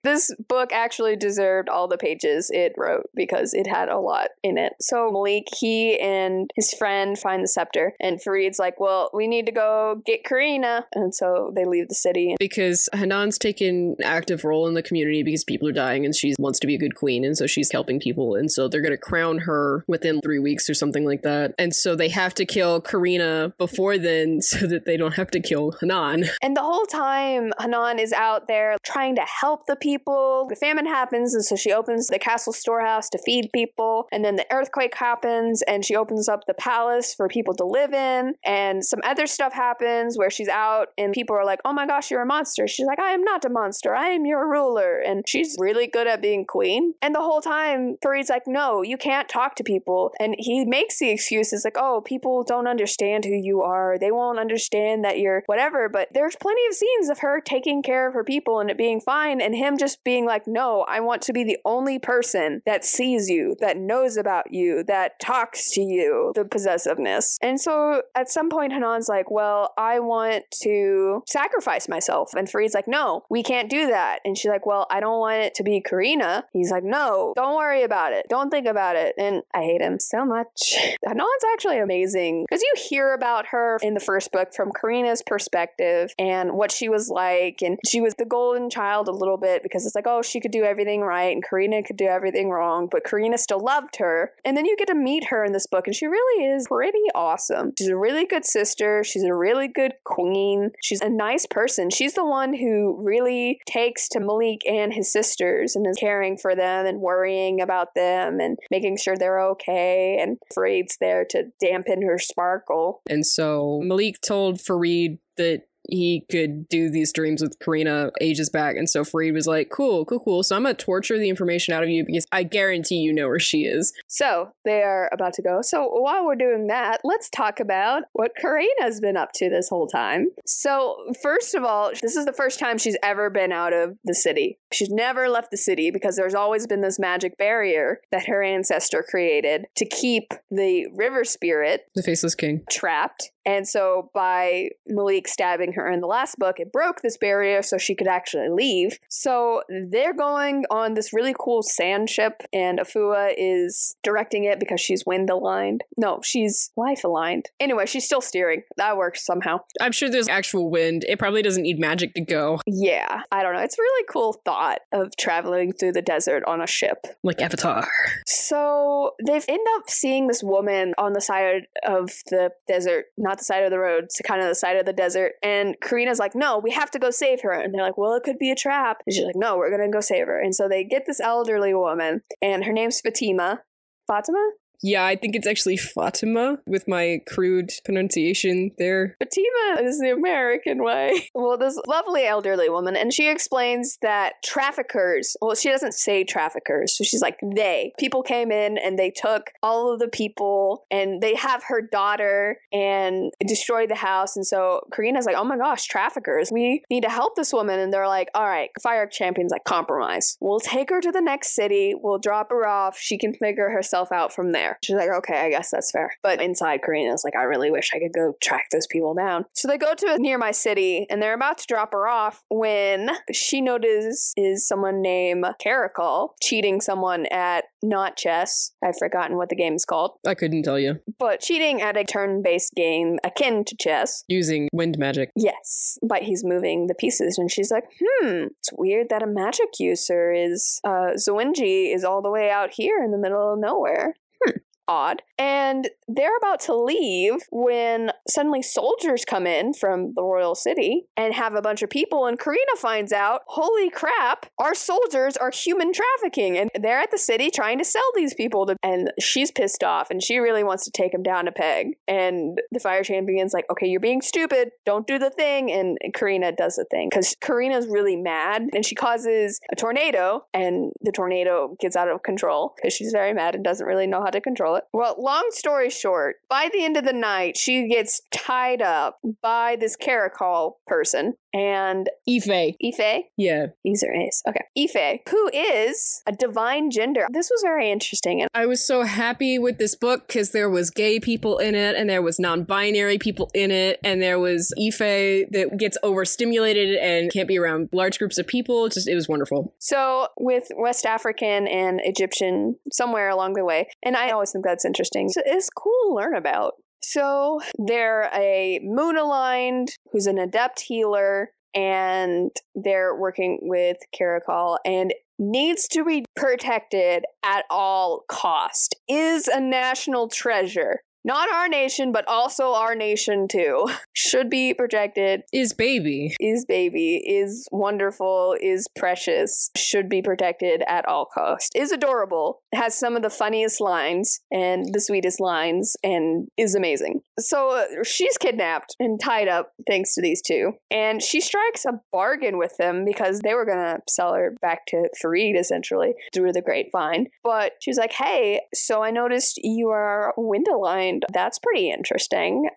Speaker 1: This book actually deserved all the pages it wrote because it had a lot in it. So Malik, he and his friend find the scepter, and Farid's like, "Well, we need to go get Karina," and so they leave the city.
Speaker 2: because Hanan's taken an active role in the community because people are dying and she wants to be a good queen and so she's helping people and so they're going to crown her within three weeks or something like that and so they have to kill Karina before then so that they don't have to kill Hanan.
Speaker 1: And the whole time, Hanan is out there trying to help the people. The famine happens, and so she opens the castle storehouse to feed people. And then the earthquake happens, and she opens up the palace for people to live in. And some other stuff happens where she's out, and people are like, oh my gosh, you're a monster. She's like, I am not a monster. I am your ruler. And she's really good at being queen. And the whole time, Farid's like, no, you can't talk to people. And he makes the excuses like, oh, people don't understand who you are. They won't understand that you're whatever. But there's plenty of scenes of her taking care of her people and it being fine, and him just being like, no, I want to be the only person that sees you, that knows about you, that talks to you, the possessiveness. And so at some point, Hanan's like, well, I want to sacrifice myself. And Farid's like, no, we can't do that. And she's like, well, I don't want it to be Karina. He's like, no, don't worry about it. Don't think about it. And I hate him so much. Hanan's actually amazing because you hear about her in the first book from Karina's perspective and what she was like. And she was the golden child a little bit because it's like, oh, she could do everything right and Karina could do everything wrong, but Karina still loved her. And then you get to meet her in this book, and she really is pretty awesome. She's a really good sister. She's a really good queen. She's a nice person. She's the one who really takes to Malik and his sisters and is caring for them and worrying about them and making sure they're okay. And Farid's there to dampen her sparkle.
Speaker 2: And so Malik told Farid that he could do these dreams with Karina ages back. And so Farid was like, cool, cool, cool. So I'm going to torture the information out of you because I guarantee you know where she is.
Speaker 1: So they are about to go. So while we're doing that, let's talk about what Karina's been up to this whole time. So, first of all, this is the first time she's ever been out of the city. She's never left the city because there's always been this magic barrier that her ancestor created to keep the river spirit
Speaker 2: The Faceless King.
Speaker 1: trapped. And so, by Malik stabbing her in the last book, it broke this barrier so she could actually leave. So, they're going on this really cool sand ship, and Afua is directing it because she's wind aligned. No, she's life aligned. Anyway, she's still steering. That works somehow.
Speaker 2: I'm sure there's actual wind. It probably doesn't need magic to go,
Speaker 1: Yeah, I don't know. It's a really cool thought of traveling through the desert on a ship.
Speaker 2: like Avatar.
Speaker 1: So they've end up seeing this woman on the side of the desert, not the side of the road, to kind of the side of the desert. And Karina's like, "No, we have to go save her." And they're like, "Well, it could be a trap." And she's like, "No, we're gonna go save her." And so they get this elderly woman, and her name's Fatima. Fatima?
Speaker 2: Yeah, I think it's actually Fatima with my crude pronunciation there.
Speaker 1: Fatima is the American way. Well, this lovely elderly woman, and she explains that traffickers, well, she doesn't say traffickers, so she's like, they. People came in and they took all of the people, and they have her daughter and destroyed the house. And so Karina's like, oh my gosh, traffickers, we need to help this woman. And they're like, all right, Fire Champion's like, compromise. We'll take her to the next city, we'll drop her off, she can figure herself out from there. There. She's like, okay, I guess that's fair. But inside, Karina's like, I really wish I could go track those people down. So they go to a nearby city and they're about to drop her off when she notices is someone named Caracal cheating someone at not chess. I've forgotten what the game is called,
Speaker 2: I couldn't tell you.
Speaker 1: but cheating at a turn based game akin to chess.
Speaker 2: Using wind magic.
Speaker 1: Yes, but he's moving the pieces, and she's like, "Hmm, it's weird that a magic user is uh, is all the way out here in the middle of nowhere." Hmm, odd. And they're about to leave when suddenly soldiers come in from the royal city and have a bunch of people, and Karina finds out, "Holy crap! Our soldiers are human trafficking, and they're at the city trying to sell these people." To- and she's pissed off, and she really wants to take them down a peg. And the fire champion's like, "Okay, you're being stupid. Don't do the thing." And Karina does the thing because Karina's really mad, and she causes a tornado, and the tornado gets out of control because she's very mad and doesn't really know how to control it. Well, long story short, by the end of the night, she gets tied up by this Caracal person. And
Speaker 2: Ife.
Speaker 1: Ife,
Speaker 2: Yeah.
Speaker 1: these are A's. Okay. Ife, who is a divine gender. This was very interesting. And
Speaker 2: I was so happy with this book because there was gay people in it, and there was non-binary people in it, and there was Ife that gets overstimulated and can't be around large groups of people. It's Just it was wonderful.
Speaker 1: so with West African and Egyptian somewhere along the way, and I always think that's interesting. So it's cool to learn about. So they're a moon aligned who's an adept healer, and they're working with Caracal and needs to be protected at all cost. Is a national treasure. Not our nation, but also our nation too. Should be protected
Speaker 2: Is baby.
Speaker 1: is baby, is wonderful, is precious, should be protected at all cost, is adorable, has some of the funniest lines and the sweetest lines, and is amazing. So uh, she's kidnapped and tied up thanks to these two, and she strikes a bargain with them because they were gonna sell her back to Farid essentially through the grapevine. But she's like, "Hey, so I noticed you are wind aligned. That's pretty interesting."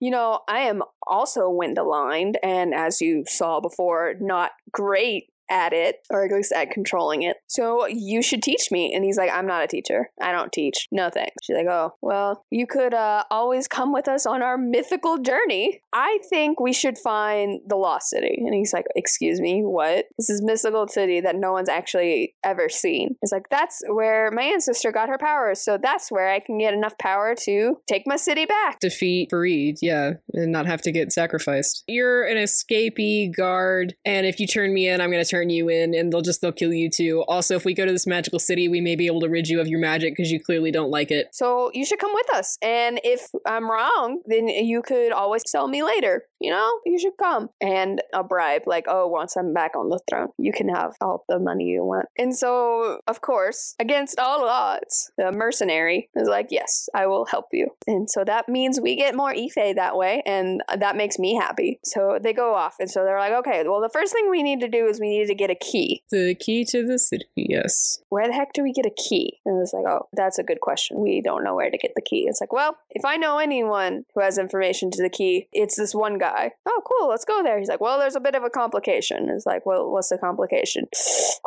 Speaker 1: You know, I am also wind aligned, and as you saw before, not great at it, or at least at controlling it. So you should teach me. And he's like, I'm not a teacher. I don't teach. No thanks. She's like, Oh, well, you could uh, always come with us on our mythical journey. I think we should find the Lost City. And he's like, Excuse me, what? This is mystical city that no one's actually ever seen. It's like, That's where my ancestor got her powers. So that's where I can get enough power to take my city back.
Speaker 2: Defeat Farid, yeah, and not have to get sacrificed. You're an escapee guard, and if you turn me in, I'm gonna turn you in, and they'll just they'll kill you too. Also, if we go to this magical city, we may be able to rid you of your magic because you clearly don't like it.
Speaker 1: So you should come with us. And if I'm wrong, then you could always sell me later. You know, you should come. And a bribe, like, oh, once I'm back on the throne, you can have all the money you want. And so, of course, against all odds, the mercenary is like, yes, I will help you. And so that means we get more Ife that way. And that makes me happy. So they go off. And so they're like, okay, well, the first thing we need to do is we need to get a key.
Speaker 2: The key to the city, yes.
Speaker 1: Where the heck do we get a key? And it's like, oh, that's a good question. We don't know where to get the key. It's like, well, if I know anyone who has information to the key, it's this one guy. Oh, cool, let's go there. He's like, well, there's a bit of a complication. It's like, well, what's the complication?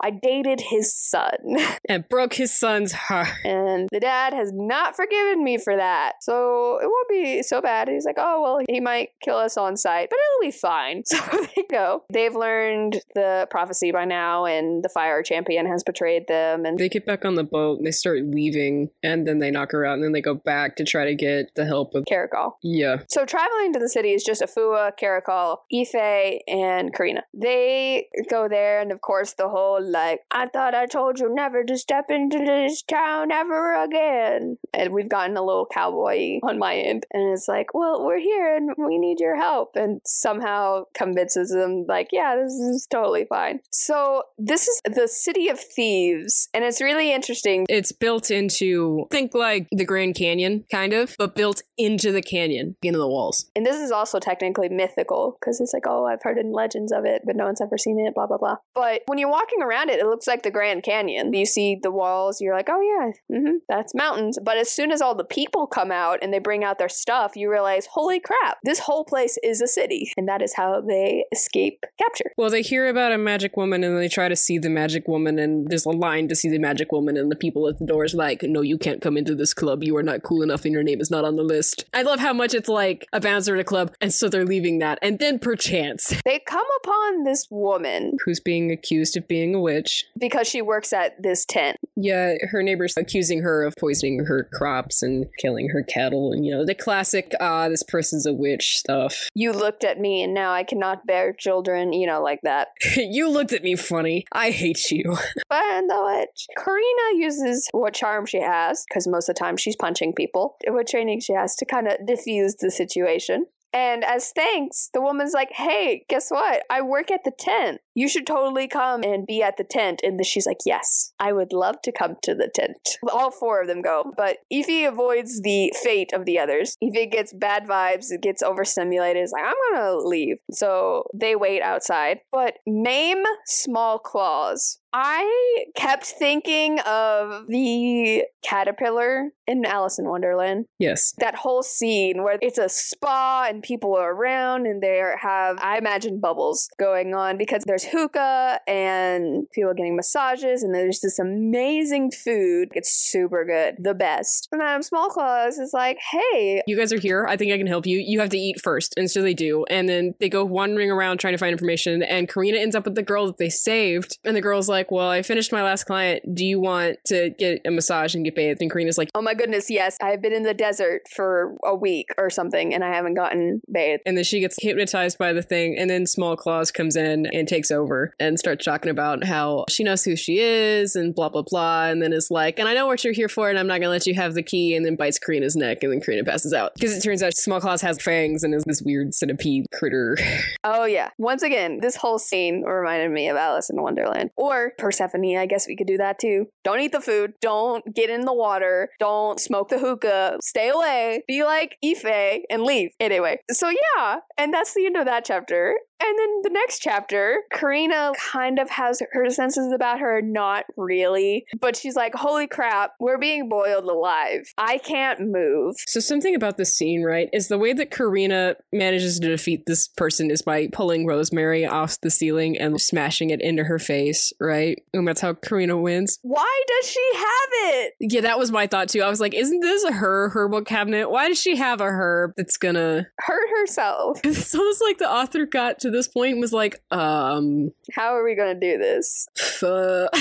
Speaker 1: I dated his son.
Speaker 2: And broke his son's heart.
Speaker 1: And the dad has not forgiven me for that. So it won't be so bad. He's like, oh, well, he might kill us on sight, but it'll be fine. So they go. They've learned the prophecy by now, and the fire champion has betrayed them. And
Speaker 2: They get back on the boat and they start leaving, and then they knock her out, and then they go back to try to get the help of.
Speaker 1: Caracal.
Speaker 2: Yeah.
Speaker 1: So traveling to the city is just Afua, Caracal, Ife, and Karina. They go there, and of course, the whole like, I thought I told you never to step into this town ever again. And we've gotten a little cowboy on my end. And it's like, well, we're here and we need your help. And somehow convinces them, like, yeah, this is totally fine. So this is the city of thieves. And it's really interesting
Speaker 2: It's built into, think like the Grand Canyon, kind of, but built into the canyon, into the walls.
Speaker 1: And this is also technically mythical because it's like, oh, I've heard in legends of it, but no one's ever seen it, blah, blah, blah. But when you're walking around it, it looks like the Grand Canyon. You see the walls, you're like, oh, yeah, hmm that's mountains. But as soon as all the people come out and they bring out their stuff, you realize, holy crap, this whole place is a city. And that is how they escape capture.
Speaker 2: Well, they hear about a magic magic woman, and they try to see the magic woman, and there's a line to see the magic woman, and the people at the doors like, no, you can't come into this club. You are not cool enough, and your name is not on the list. I love how much it's like a bouncer at a club, and so they're leaving that, and then perchance,
Speaker 1: They come upon this woman
Speaker 2: who's being accused of being a witch.
Speaker 1: because she works at this tent.
Speaker 2: Yeah, her neighbors accusing her of poisoning her crops and killing her cattle, and you know the classic, ah, this person's a witch stuff.
Speaker 1: You looked at me and now I cannot bear children, you know, like that.
Speaker 2: you looked at me funny. I hate you.
Speaker 1: But the witch. Karina uses what charm she has, because most of the time she's punching people, what training she has to kind of diffuse the situation. And as thanks, the woman's like, hey, guess what? I work at the tent. You should totally come and be at the tent. And she's like, yes, I would love to come to the tent. All four of them go. But Ife avoids the fate of the others. Ife gets bad vibes, it gets overstimulated. It's like, I'm going to leave. So they wait outside. But Mame Small Claws I kept thinking of the caterpillar in Alice in Wonderland.
Speaker 2: Yes.
Speaker 1: That whole scene where it's a spa and people are around and they have, I imagine, bubbles going on because there's hookah and people getting massages and there's this amazing food. It's super good, the best. And then Small Claws is like, hey,
Speaker 2: You guys are here. I think I can help you. You have to eat first. And so they do. And then they go wandering around trying to find information. And Karina ends up with the girl that they saved. And the girl's like, Well, I finished my last client. Do you want to get a massage and get bathed? And Karina's like,
Speaker 1: oh my goodness, yes, I've been in the desert for a week or something and I haven't gotten bathed.
Speaker 2: and then she gets hypnotized by the thing. And then Small Claws comes in and takes over and starts talking about how she knows who she is and blah, blah, blah. And then is like, And I know what you're here for. And I'm not going to let you have the key. And then bites Karina's neck. And then Karina passes out. Because it turns out Small Claws has fangs and is this weird centipede critter.
Speaker 1: Oh yeah. Once again, this whole scene reminded me of Alice in Wonderland. Or Persephone, I guess we could do that too. Don't eat the food. Don't get in the water. Don't smoke the hookah. Stay away. Be like Ife and leave. Anyway. So yeah. And that's the end of that chapter. And then the next chapter, Karina kind of has her senses about her, not really. But she's like, holy crap, we're being boiled alive. I can't move.
Speaker 2: So something about this scene, right, is the way that Karina manages to defeat this person is by pulling Rosemary off the ceiling and smashing it into her face, right? And that's how Karina wins.
Speaker 1: Why does she have it?
Speaker 2: Yeah, that was my thought too. I was like, isn't this a her herbal cabinet? Why does she have a herb that's gonna
Speaker 1: Hurt herself.
Speaker 2: it's almost like the author got to this point was like, um
Speaker 1: How are we to do this?
Speaker 2: uh,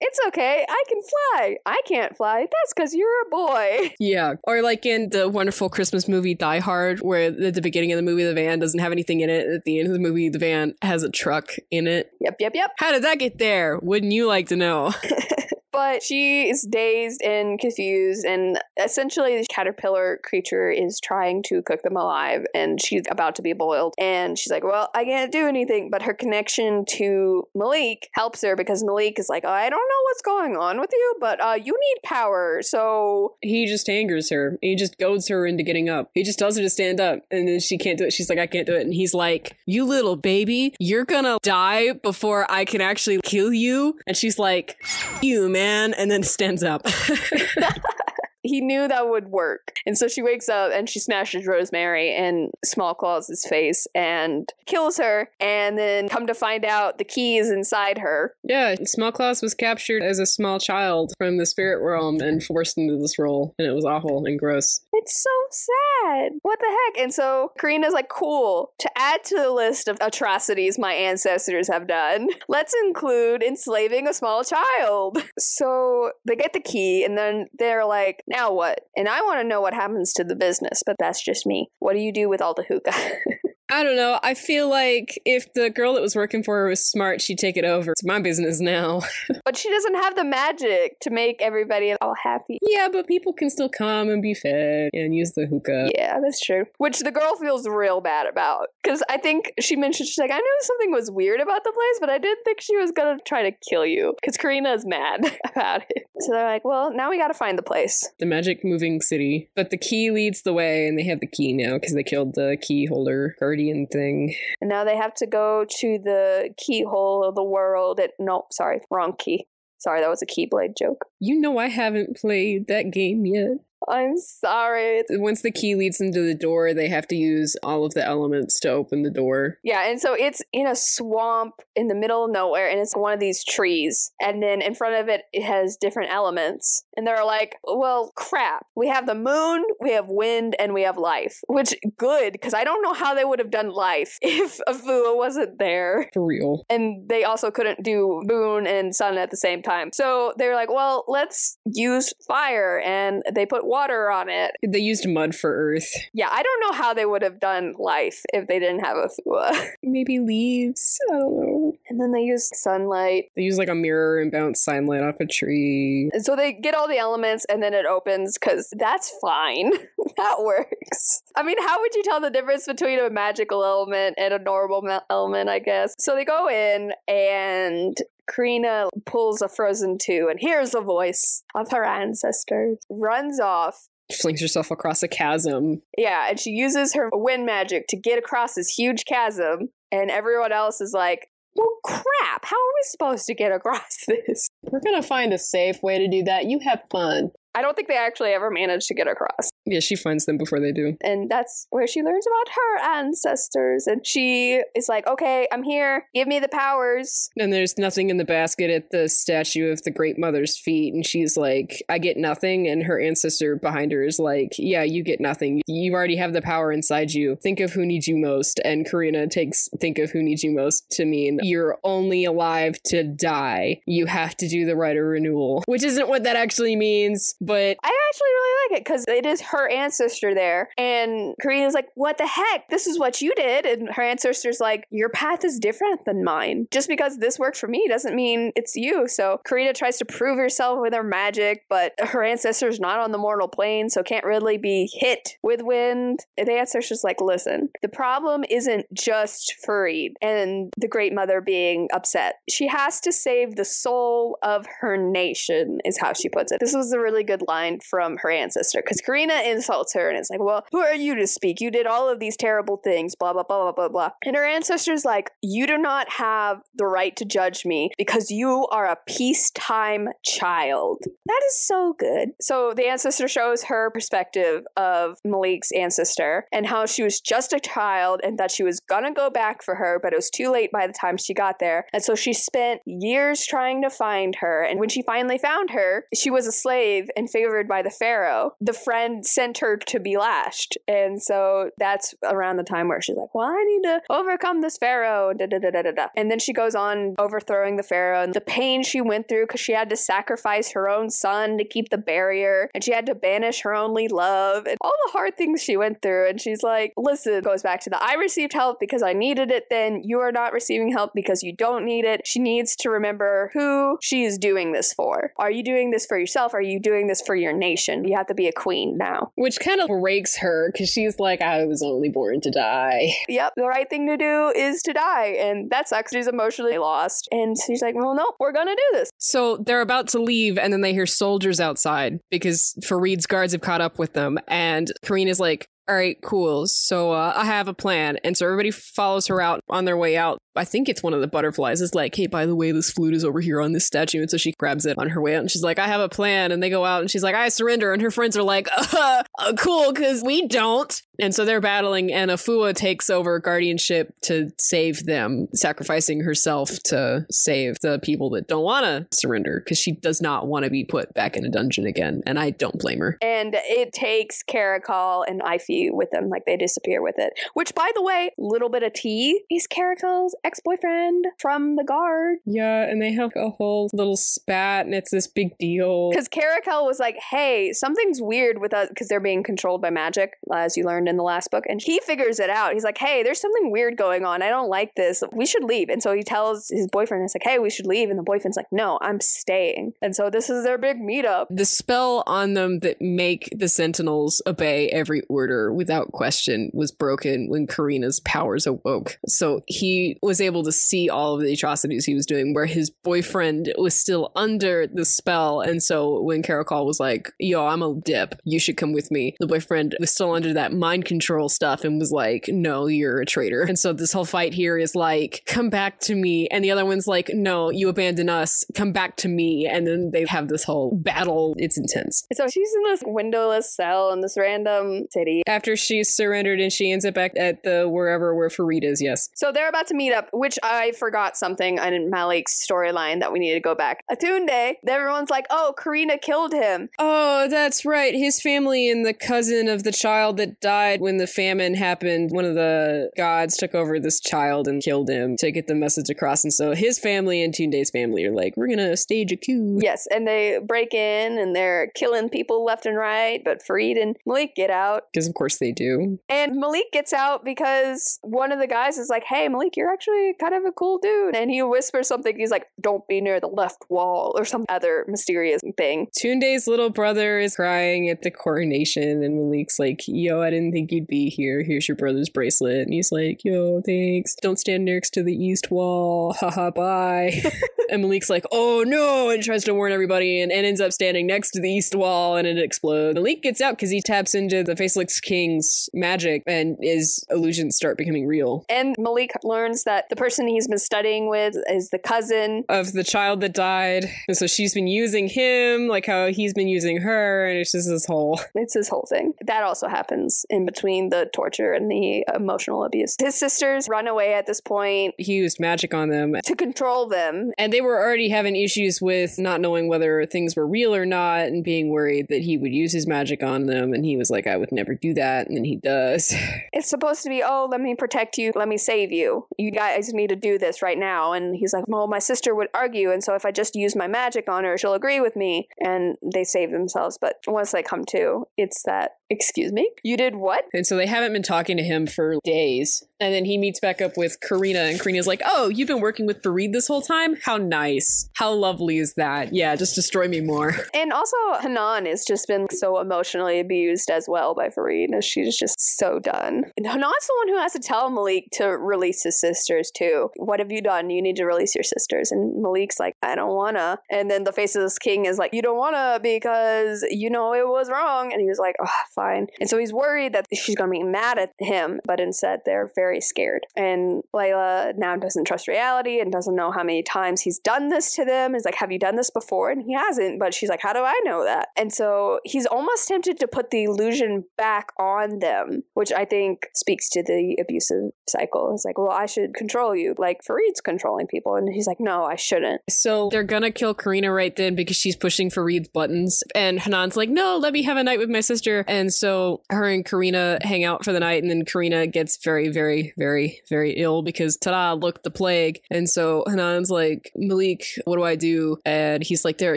Speaker 1: It's okay. I can fly. I can't fly. That's because you're a boy.
Speaker 2: Yeah. Or like in the wonderful Christmas movie Die Hard, where at the beginning of the movie the van doesn't have anything in it. At the end of the movie, the van has a truck in it.
Speaker 1: Yep, yep, yep.
Speaker 2: How did that get there? Wouldn't you like to know?
Speaker 1: But she is dazed and confused, and essentially, the caterpillar creature is trying to cook them alive, and she's about to be boiled. And she's like, Well, I can't do anything. But her connection to Malik helps her because Malik is like, oh, I don't know what's going on with you, but uh, you need power. So
Speaker 2: He just angers her. He just goads her into getting up. He just tells her to stand up, and then she can't do it. She's like, I can't do it. And he's like, You little baby, you're gonna die before I can actually kill you. And she's like, You, man. And then stands up.
Speaker 1: he knew that would work. And so she wakes up and she smashes Rosemary in Small Claws' face and kills her. And then come to find out the key is inside her.
Speaker 2: yeah, Small Claws was captured as a small child from the spirit realm and forced into this role. And it was awful and gross.
Speaker 1: It's so sad. What the heck? And so Karina's like, cool. To add to the list of atrocities my ancestors have done, let's include enslaving a small child. So they get the key and then they're like, now what? And I want to know what happens to the business, but that's just me. What do you do with all the hookah?
Speaker 2: I don't know. I feel like if the girl that was working for her was smart, she'd take it over. It's my business now.
Speaker 1: but she doesn't have the magic to make everybody all happy.
Speaker 2: yeah, but people can still come and be fed and use the hookah.
Speaker 1: Yeah, that's true. Which the girl feels real bad about. Because I think she mentioned, she's like, I knew something was weird about the place, but I didn't think she was going to try to kill you. Because Karina is mad about it. So they're like, well, now we got to find the place.
Speaker 2: The magic moving city. But the key leads the way, and they have the key now because they killed the key holder guardian thing.
Speaker 1: And now they have to go to the keyhole of the world. At, no, sorry, wrong key. Sorry, that was a Keyblade joke.
Speaker 2: You know, I haven't played that game yet.
Speaker 1: I'm sorry.
Speaker 2: Once the key leads them to the door, they have to use all of the elements to open the door.
Speaker 1: Yeah, and so it's in a swamp in the middle of nowhere, and it's one of these trees. And then in front of it, it has different elements. And they're like, well, crap. We have the moon, we have wind, and we have life. Which, good, because I don't know how they would have done life if Afua wasn't there.
Speaker 2: For real.
Speaker 1: And they also couldn't do moon and sun at the same time. So they were like, well, let's use fire. And they put water on it.
Speaker 2: They used mud for earth.
Speaker 1: Yeah, I don't know how they would have done life if they didn't have Afua.
Speaker 2: Maybe leaves. I don't know.
Speaker 1: and then they use sunlight.
Speaker 2: They use like a mirror and bounce sunlight off a tree.
Speaker 1: And so they get all the elements and then it opens because that's fine. that works. I mean, how would you tell the difference between a magical element and a normal ma- element, I guess? So they go in and Karina pulls a frozen two and hears the voice of her ancestors, runs off.
Speaker 2: Flings herself across a chasm.
Speaker 1: Yeah, and she uses her wind magic to get across this huge chasm, and everyone else is like, well, crap, how are we supposed to get across this?
Speaker 2: We're gonna find a safe way to do that. You have fun.
Speaker 1: I don't think they actually ever managed to get across.
Speaker 2: Yeah, she finds them before they do.
Speaker 1: And that's where she learns about her ancestors. And she is like, okay, I'm here. Give me the powers.
Speaker 2: And there's nothing in the basket at the statue of the Great Mother's feet. And she's like, I get nothing. And her ancestor behind her is like, Yeah, you get nothing. You already have the power inside you. Think of who needs you most. And Karina takes think of who needs you most to mean you're only alive to die. You have to do the right of renewal, which isn't what that actually means. But
Speaker 1: I actually really like it because it is her ancestor there. And Karina's like, what the heck? This is what you did. And her ancestor's like, your path is different than mine. Just because this worked for me doesn't mean it's you. So Karina tries to prove herself with her magic, but her ancestor's not on the mortal plane, so can't really be hit with wind. And the ancestor's like, listen, the problem isn't just Farid and the Great Mother being upset. She has to save the soul of her nation, is how she puts it. This was a really good line from her ancestor because Karina insults her and it's like, well, who are you to speak? You did all of these terrible things, blah, blah, blah, blah, blah, blah. And her ancestor's like, you do not have the right to judge me because you are a peacetime child. That is so good. So the ancestor shows her perspective of Malik's ancestor and how she was just a child and that she was gonna go back for her, but it was too late by the time she got there. And so she spent years trying to find her. And when she finally found her, she was a slave and favored by the pharaoh. The friend sent her to be lashed. And so that's around the time where she's like, well, I need to overcome this pharaoh. Da, da, da, da, da, da. And then she goes on overthrowing the pharaoh and the pain she went through because she had to sacrifice her own son to keep the barrier and she had to banish her only love and all the hard things she went through. And she's like, listen, goes back to the I received help because I needed it then. You are not receiving help because you don't need it. She needs to remember who she is doing this for. Are you doing this for yourself? Are you doing this for your nation? You have to be a queen now.
Speaker 2: which kind of breaks her because she's like, I was only born to die.
Speaker 1: Yep, the right thing to do is to die. And that sucks. She's emotionally lost. And she's like, well, no, we're going to do this.
Speaker 2: So they're about to leave, and then they hear soldiers outside because Farid's guards have caught up with them. And Karina's like, all right, cool. So uh, I have a plan. And so everybody follows her out on their way out. I think it's one of the butterflies is like, hey, by the way, this flute is over here on this statue. And so she grabs it on her way out and she's like, I have a plan. And they go out and she's like, I surrender. And her friends are like, uh, uh, cool, because we don't. And so they're battling, and Afua takes over guardianship to save them, sacrificing herself to save the people that don't want to surrender because she does not want to be put back in a dungeon again. And I don't blame her.
Speaker 1: And it takes Caracal and Ife with them, like they disappear with it. Which, by the way, little bit of tea. He's Caracal's ex boyfriend from the guard.
Speaker 2: Yeah, and they have a whole little spat, and it's this big deal.
Speaker 1: Because Caracal was like, hey, something's weird with us because they're being controlled by magic, as you learned in the last book. And he figures it out. He's like, hey, there's something weird going on. I don't like this. We should leave. And so he tells his boyfriend, it's like, hey, we should leave. And the boyfriend's like, no, I'm staying. And so this is their big meetup.
Speaker 2: The spell on them that make the Sentinels obey every order without question was broken when Karina's powers awoke. So he was was able to see all of the atrocities he was doing, where his boyfriend was still under the spell. And so when Caracal was like, yo, I'm a dip, you should come with me, the boyfriend was still under that mind control stuff and was like, no, you're a traitor. And so this whole fight here is like, come back to me. And the other one's like, no, you abandon us, come back to me. And then they have this whole battle. It's intense.
Speaker 1: So she's in this windowless cell in this random city.
Speaker 2: After she's surrendered and she ends up back at the wherever where Farid is, yes.
Speaker 1: So they're about to meet up, which I forgot something in Malik's storyline that we need to go back. Atunde, everyone's like, oh, Karina killed him.
Speaker 2: Oh, that's right. His family and the cousin of the child that died when the famine happened, one of the gods took over this child and killed him to get the message across. And so his family and Tunde's family are like, we're going to stage a coup.
Speaker 1: Yes, and they break in and they're killing people left and right, but Farid and Malik get out.
Speaker 2: Because of course they do.
Speaker 1: And Malik gets out because one of the guys is like, hey, Malik, you're actually kind of a cool dude. And he whispers something. He's like, don't be near the left wall or some other mysterious thing.
Speaker 2: Tunde's little brother is crying at the coronation, and Malik's like, yo, I didn't think you'd be here. Here's your brother's bracelet. And he's like, yo, thanks. Don't stand next to the east wall. Haha, bye. and Malik's like, oh no, and tries to warn everybody and, and ends up standing next to the east wall and it explodes. Malik gets out because he taps into the Faceless King's magic and his illusions start becoming real.
Speaker 1: And Malik learns that the person he's been studying with is the cousin
Speaker 2: of the child that died. And so she's been using him, like how he's been using her, and it's just this whole.
Speaker 1: It's his whole thing. That also happens in between the torture and the emotional abuse. His sisters run away at this point.
Speaker 2: He used magic on them
Speaker 1: to control them.
Speaker 2: And they were already having issues with not knowing whether things were real or not and being worried that he would use his magic on them. And he was like, I would never do that. And then he does.
Speaker 1: It's supposed to be, oh, let me protect you. Let me save you. You guys need to do this right now. And he's like, well, my sister would argue. And so if I just use my magic on her, she'll agree with me. And they save themselves. But once they come to, it's that Excuse me? You did what?
Speaker 2: And so they haven't been talking to him for days. And then he meets back up with Karina, and Karina's like, Oh, you've been working with Farid this whole time? How nice. How lovely is that? Yeah, just destroy me more.
Speaker 1: And also, Hanan has just been so emotionally abused as well by Farid. And she's just so done. And Hanan's the one who has to tell Malik to release his sisters, too. What have you done? You need to release your sisters. And Malik's like, I don't wanna. And then the Faceless King is like, You don't wanna because you know it was wrong. And he was like, Oh, fine. And so he's worried that she's to be mad at him, but instead they're very scared. And Layla now doesn't trust reality and doesn't know how many times he's done this to them. He's like, Have you done this before? And he hasn't, but she's like, How do I know that? And so he's almost tempted to put the illusion back on them, which I think speaks to the abusive cycle. It's like, Well, I should control you, like Farid's controlling people. And he's like, No, I shouldn't.
Speaker 2: So they're gonna kill Karina right then because she's pushing Farid's buttons. And Hanan's like, No, let me have a night with my sister. And so her and Karina hang out for the night, and then Karina gets very, very, very, very ill because ta-da, look, the plague. And so Hanan's like, Malik, what do I do? And he's like, there are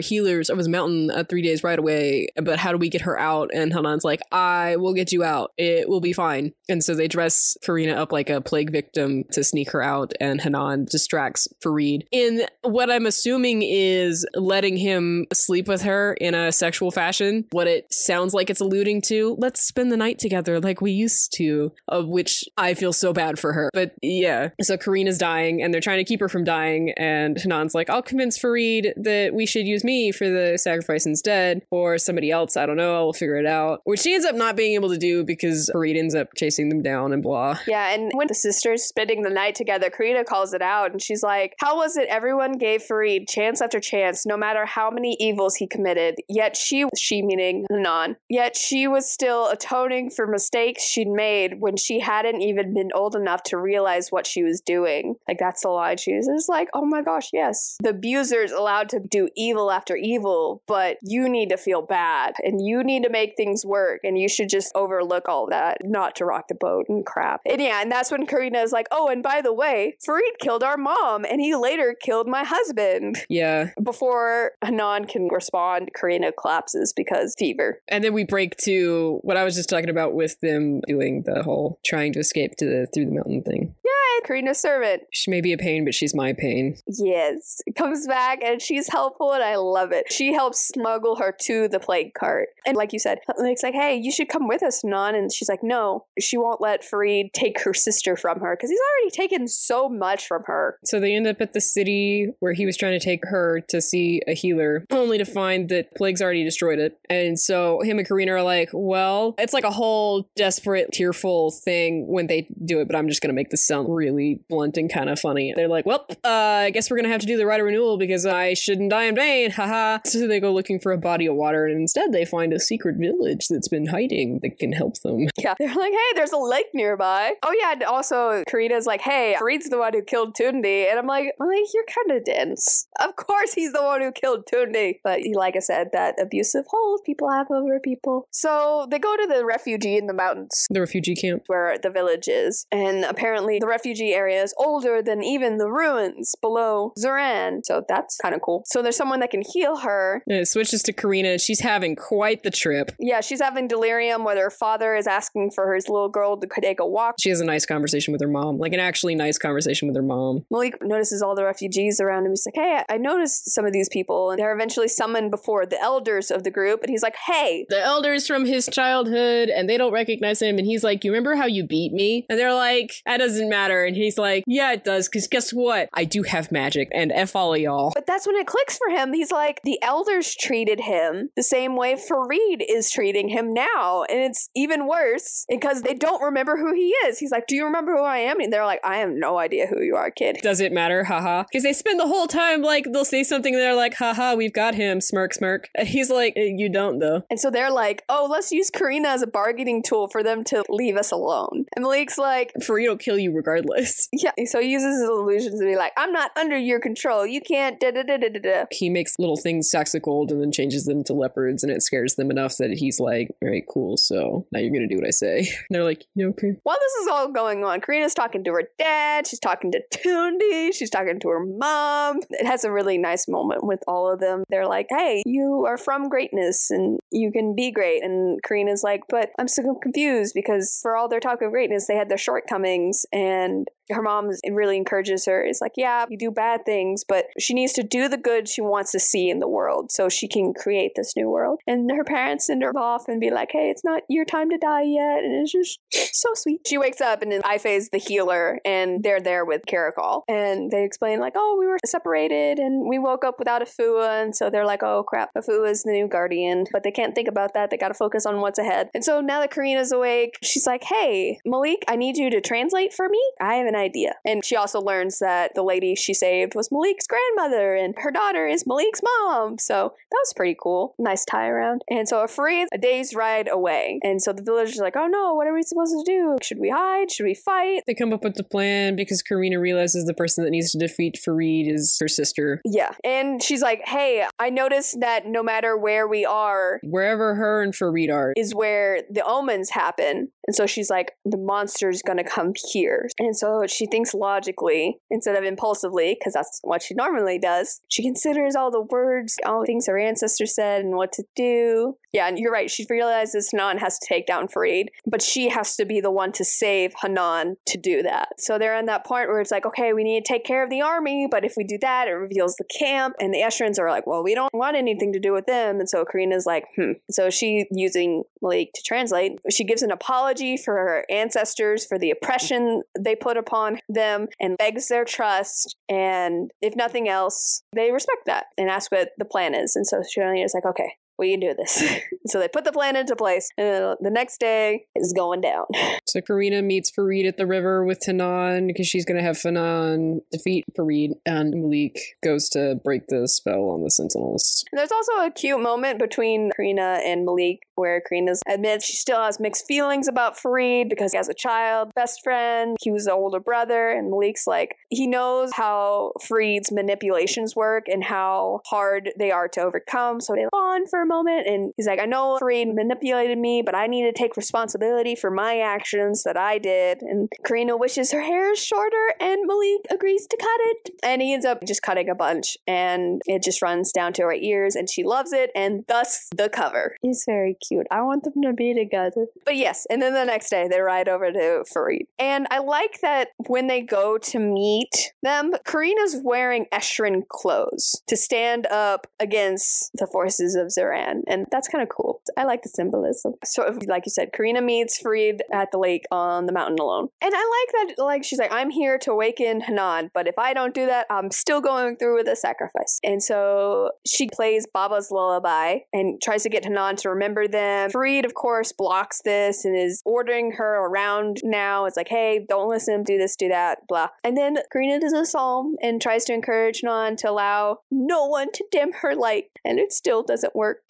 Speaker 2: healers over the mountain at three days right away, but how do we get her out? And Hanan's like, I will get you out. It will be fine. And so they dress Karina up like a plague victim to sneak her out, and Hanan distracts Farid in what I'm assuming is letting him sleep with her in a sexual fashion. What it sounds like it's alluding to let's spend the night together like we used to, of which I feel so bad for her. But yeah, so Karina's dying and they're trying to keep her from dying. And Hanan's like, I'll convince Farid that we should use me for the sacrifice instead, or somebody else. I don't know. We'll figure it out. Which she ends up not being able to do because Farid ends up chasing them down and blah.
Speaker 1: Yeah, and when the sisters spending the night together, Karina calls it out and she's like, How was it everyone gave Farid chance after chance, no matter how many evils he committed? Yet she, she meaning Hanan, yet she was still atoning for mistakes she'd made when she hadn't even been old enough to realize what she was doing. Like that's the line she uses. Like, oh my gosh, yes. The abuser's allowed to do evil after evil, but you need to feel bad and you need to make things work and you should just overlook all that, not to rock the boat and crap. And yeah, and that's when Karina is like, oh, and by the way, Farid killed our mom and he later killed my husband.
Speaker 2: Yeah.
Speaker 1: Before Hanan can respond, Karina collapses because fever.
Speaker 2: And then we break to what I was just talking about with them doing the whole trying to escape to the through the mountain thing.
Speaker 1: Yeah, hey, Karina's servant.
Speaker 2: She may be a pain, but she's my pain.
Speaker 1: Yes. Comes back and she's helpful and I love it. She helps smuggle her to the plague cart. And like you said, it's like, hey, you should come with us, Non. And she's like, no, she won't let Farid take her sister from her because he's already taken so much from her.
Speaker 2: So they end up at the city where he was trying to take her to see a healer, only to find that Plague's already destroyed it. And so him and Karina are like, well, it's like a whole desperate, tearful thing when they do it, but I'm just going to make this sound really blunt and kind of funny. They're like, well, uh, I guess we're going to have to do the rite of renewal because I shouldn't die in vain. Haha. so they go looking for a body of water, and instead they find a secret village that's been hiding that can help them.
Speaker 1: Yeah. They're like, hey, there's a lake nearby. Oh, yeah. And also, Karina's like, hey, Farid's the one who killed Tunde. And I'm like, well, you're kind of dense. Of course he's the one who killed Tunde. But like I said, that abusive hold people have over people. So they go to the refugee in the mountains.
Speaker 2: The refugee camp.
Speaker 1: Where the village is. And apparently the refugee area is older than even the ruins below Ziran. So that's kind of cool. So there's someone that can heal her.
Speaker 2: And it switches to Karina. She's having quite the trip.
Speaker 1: Yeah, she's having delirium where her father is asking for his little girl to take a walk.
Speaker 2: She has a nice conversation with her mom, like an actually nice conversation with her mom.
Speaker 1: Malik notices all the refugees around him. He's like, hey, I noticed some of these people, and they're eventually summoned before the elders of the group. And he's like, hey,
Speaker 2: the elders from his childhood, and they don't recognize him. And he's like, you remember how you beat me? And they're like, that doesn't matter. And he's like, yeah, it does, because guess what? I do have magic, and F all of y'all.
Speaker 1: But that's when it clicks for him. He's like, the elders treated him the same way Farid is treating him now. And it's even worse because they don't remember who he is. He's like, do you remember who I am? And they're like, I have no idea who you are, kid.
Speaker 2: Does it matter? Haha. Because they spend the whole time like, they'll say something, and they're like, haha, we've got him. Smirk, smirk. And he's like, eh, you don't, though.
Speaker 1: And so they're like, oh, let's use Karina as a bargaining tool for them to leave us alone. And Malik's like,
Speaker 2: Farid will kill you regardless.
Speaker 1: Yeah. So he uses his illusions to be like, I'm not under your control. You can't da da da da da.
Speaker 2: He makes little things sacks of gold and then changes them to leopards, and it scares them enough that he's like, all right, cool. So now you're going to do what I say. And they're like, you okay?
Speaker 1: While this is all going on, Karina's talking to her dad. She's talking to Tunde. She's talking to her mom. It has a really nice moment with all of them. They're like, hey, you are from greatness and you can be great. And Karina's like, but I'm so confused because for all their talk of greatness, they had their shortcomings and and her mom really encourages her. It's like, yeah, you do bad things, but she needs to do the good she wants to see in the world so she can create this new world. And her parents send her off and be like, hey, it's not your time to die yet. And it's just so sweet. She wakes up and then Ife's the healer and they're there with Caracal. And they explain, like, oh, we were separated and we woke up without Afua. And so they're like, oh, crap, Afua is the new guardian. But they can't think about that. They got to focus on what's ahead. And so now that Karina's awake, she's like, hey, Malik, I need you to translate for me. I have an idea. And she also learns that the lady she saved was Malik's grandmother and her daughter is Malik's mom. So that was pretty cool. Nice tie around. And so Farid, a day's ride away. And so the villagers are like, oh no, what are we supposed to do? Should we hide? Should we fight?
Speaker 2: They come up with the plan because Karina realizes the person that needs to defeat Farid is her sister.
Speaker 1: Yeah. And she's like, hey, I noticed that no matter where we are,
Speaker 2: wherever her and Farid are,
Speaker 1: is where the omens happen. And so she's like, the monster's gonna come here. And so she thinks logically instead of impulsively, because that's what she normally does. She considers all the words, all the things her ancestors said, and what to do. Yeah, and you're right. She realizes Hanan has to take down Farid, but she has to be the one to save Hanan to do that. So they're in that point where it's like, okay, we need to take care of the army, but if we do that, it reveals the camp. And the Eshrans are like, well, we don't want anything to do with them. And so Karina's like, hmm. So she, using Malik to translate, she gives an apology for her ancestors for the oppression they put upon them and begs their trust. And if nothing else, they respect that and ask what the plan is. And so Shirley is like, okay, we can do this. so they put the plan into place, and the next day is going down.
Speaker 2: So Karina meets Farid at the river with Hanan because she's going to have Hanan defeat Farid, and Malik goes to break the spell on the Sentinels.
Speaker 1: And there's also a cute moment between Karina and Malik where Karina admits she still has mixed feelings about Farid because he has a child, best friend, he was the older brother, and Malik's like, he knows how Farid's manipulations work and how hard they are to overcome, so they bond for a moment. And he's like, I know Farid manipulated me, but I need to take responsibility for my actions that I did. And Karina wishes her hair is shorter, and Malik agrees to cut it. And he ends up just cutting a bunch, and it just runs down to her ears, and she loves it, and thus the cover. He's very cute. I want them to be together. But yes, and then the next day they ride over to Farid. And I like that when they go to meet them, Karina's wearing Eshran clothes to stand up against the forces of Ziran. And that's kind of cool. I like the symbolism. So, like you said, Karina meets Farid at the lake on the mountain alone. And I like that, like, she's like, I'm here to awaken Hanan, but if I don't do that, I'm still going through with a sacrifice. And so she plays Baba's lullaby and tries to get Hanan to remember them. Farid, of course, blocks this and is ordering her around now. It's like, hey, don't listen, do this, do that, blah. And then Karina does a psalm and tries to encourage Hanan to allow no one to dim her light. And it still doesn't work.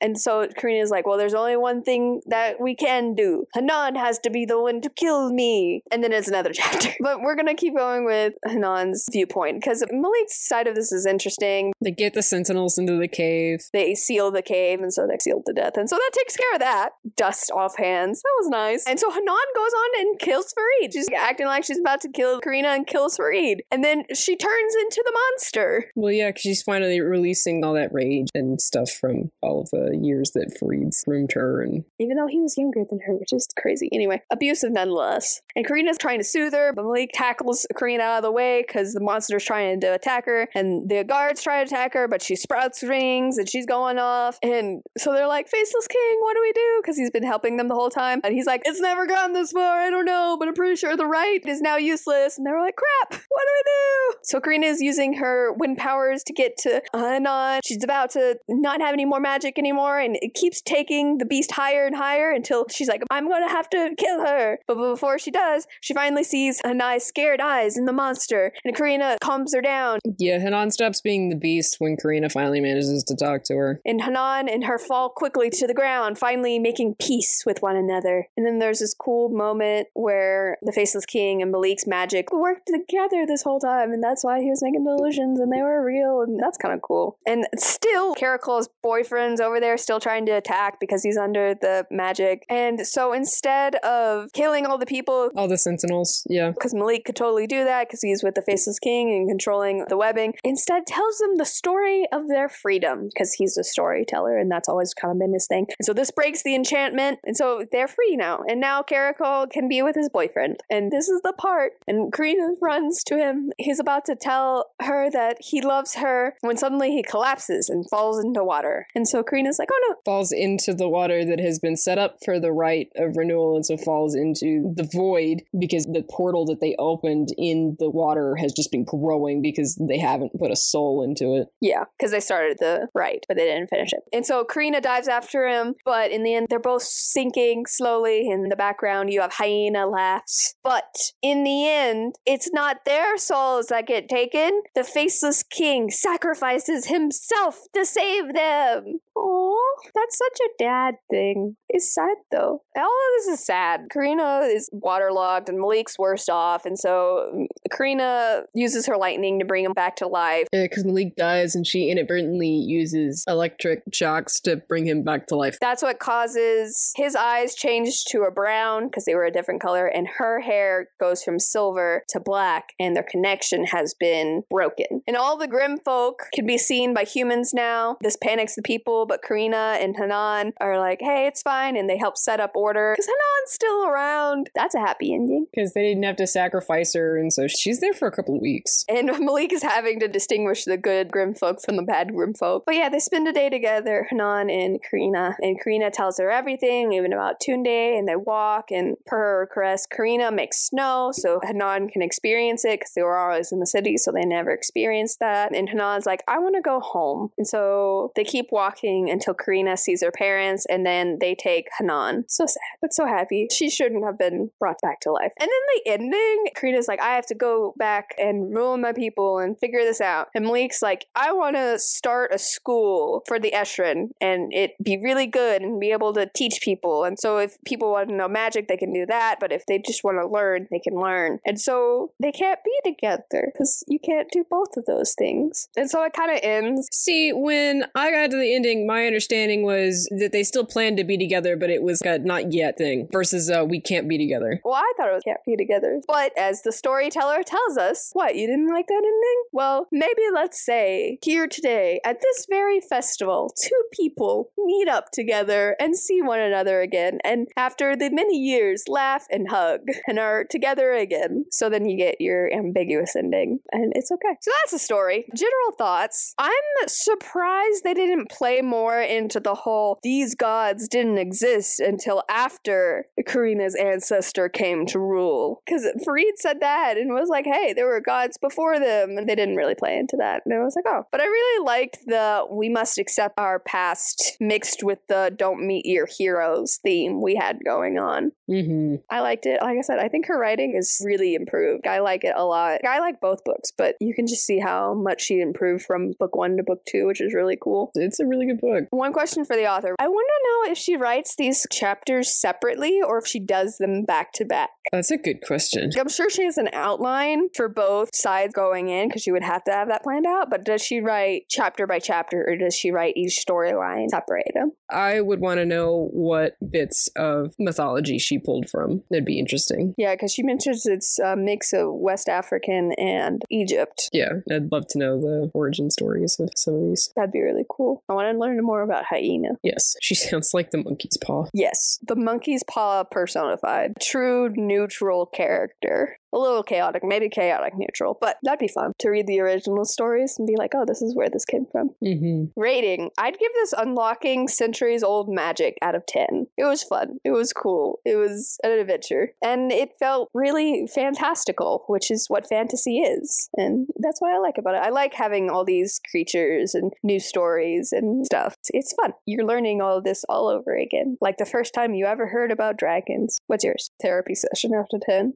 Speaker 1: And so Karina is like, well, there's only one thing that we can do. Hanan has to be the one to kill me. And then it's another chapter. But we're going to keep going with Hanan's viewpoint because Malik's side of this is interesting.
Speaker 2: They get the sentinels into the cave.
Speaker 1: They seal the cave, and so they're sealed to death. And so that takes care of that. Dust off hands. That was nice. And so Hanan goes on and kills Farid. She's acting like she's about to kill Karina and kills Farid. And then she turns into the monster.
Speaker 2: Well, yeah, because she's finally releasing all that rage and stuff from all of the years that Farid's groomed her. And
Speaker 1: even though he was younger than her, which is crazy. Anyway, abusive nonetheless. And Karina's trying to soothe her, but Malik tackles Karina out of the way because the monster's trying to attack her, and the guards try to attack her, but she sprouts rings and she's going off. And so they're like, Faceless King, what do we do? Because he's been helping them the whole time. And he's like, It's never gone this far. I don't know, but I'm pretty sure the rite is now useless. And they're like, Crap, what do we do? So Karina is using her wind powers to get to Hanan. She's about to not have any more magic anymore, and it keeps taking the beast higher and higher until she's like, I'm gonna have to kill her. But before she does, she finally sees Hanan's scared eyes in the monster, and Karina calms her down.
Speaker 2: yeah, Hanan stops being the beast when Karina finally manages to talk to her.
Speaker 1: And Hanan and her fall quickly to the ground, finally making peace with one another. And then there's this cool moment where the Faceless King and Malik's magic worked together this whole time, and that's why he was making illusions and they were real, and that's kind of cool. And still, Caracal's boyfriend's over there still trying to attack because he's under the magic. And so instead of killing all the people,
Speaker 2: All the sentinels, yeah.
Speaker 1: because Malik could totally do that because he's with the Faceless King and controlling the webbing. Instead, tells them the story of their freedom because he's a storyteller and that's always kind of been his thing. And so this breaks the enchantment, and so they're free now. And now Caracal can be with his boyfriend. And this is the part. And Karina runs to him. He's about to tell her that he loves her when suddenly he collapses and falls into water. And so Karina's like, oh no,
Speaker 2: Falls into the water that has been set up for the rite of renewal, and so falls into the void because the portal that they opened in the water has just been growing because they haven't put a soul into it.
Speaker 1: Yeah, because they started the rite, but they didn't finish it. And so Karina dives after him, but in the end, they're both sinking slowly. In the background, you have Hyena laughs. But in the end, it's not their souls that get taken. The faceless king sacrifices himself to save them. Oh, that's such a dad thing. It's sad though. All of this is sad. Karina is waterlogged and Malik's worst off, and so mm, Karina uses her lightning to bring him back to life.
Speaker 2: Yeah, because Malik dies and she inadvertently uses electric shocks to bring him back to life.
Speaker 1: That's what causes his eyes change to a brown because they were a different color, and her hair goes from silver to black, and their connection has been broken. And all the Grim folk can be seen by humans now. This panics the people, but Karina and Hanan are like, hey, it's fine, and they help set up order because Hanan's still around. That's a happy ending.
Speaker 2: Because they didn't have to sacrifice her, and so she's there for a couple of weeks.
Speaker 1: And Malik is having to distinguish the good Grim folk from the bad Grim folk. But yeah, they spend a day together, Hanan and Karina. And Karina tells her everything, even about Tunde, and they walk. And per her request, Karina makes snow so Hanan can experience it because they were always in the city, so they never experienced that. And Hanan's like, I want to go home. And so they keep walking until Karina sees her parents, and then they take Hanan. So sad, but so happy. She shouldn't have been brought back to life. And then the ending, Karina's like, I have to go back and ruin my people and figure this out. And Malik's like, I want to start a school for the Eshran and it be really good and be able to teach people. And so if people want to know magic, they can do that. But if they just want to learn, they can learn. And so they can't be together because you can't do both of those things. And so it kind of ends.
Speaker 2: See, when I got to the ending, my understanding was that they still planned to be together, but it was a not yet thing versus we can't be together.
Speaker 1: Well, I thought it was can't be together. But as the storyteller tells us, what, you didn't like that ending? Well, maybe let's say here today at this very festival, two people meet up together and see one another again. And after the many years, laugh and hug and are together again. So then you get your ambiguous ending and it's okay. So that's the story. General thoughts. I'm surprised they didn't play more into the whole these gods didn't exist until after Karina's ancestor came to rule. Because Farid said that and was like, hey, there were gods before them. And they didn't really play into that. And I was like, oh. But I really liked the we must accept our past mixed with the don't meet your heroes theme we had going on.
Speaker 2: Mm-hmm.
Speaker 1: I liked it. Like I said, I think her writing is really improved. I like it a lot. I like both books, but you can just see how much she improved from book one to book two, which is really cool.
Speaker 2: It's a really good book.
Speaker 1: One question for the author. I want to know if she writes these chapters separately or if she does them back to back.
Speaker 2: That's a good question.
Speaker 1: I'm sure she has an outline for both sides going in because she would have to have that planned out, but does she write chapter by chapter or does she write each storyline separated?
Speaker 2: I would want to know what bits of mythology she pulled from. That'd be interesting.
Speaker 1: Yeah, because she mentions it's a mix of West African and Egypt.
Speaker 2: Yeah, I'd love to know the origin stories of some of these.
Speaker 1: That'd be really cool. I want to learn more about Hyena.
Speaker 2: Yes, she sounds like the monkey's paw.
Speaker 1: Yes, the monkey's paw personified. True neutral character. A little chaotic, maybe chaotic neutral, but that'd be fun to read the original stories and be like, oh, this is where this came from.
Speaker 2: Mm-hmm.
Speaker 1: Rating I'd give this Unlocking Centuries Old Magic out of 10. It was fun. It was cool. It was an adventure. And it felt really fantastical, which is what fantasy is. And that's what I like about it. I like having all these creatures and new stories and stuff. It's fun. You're learning all of this all over again. Like the first time you ever heard about dragons. What's yours? Therapy session out of 10?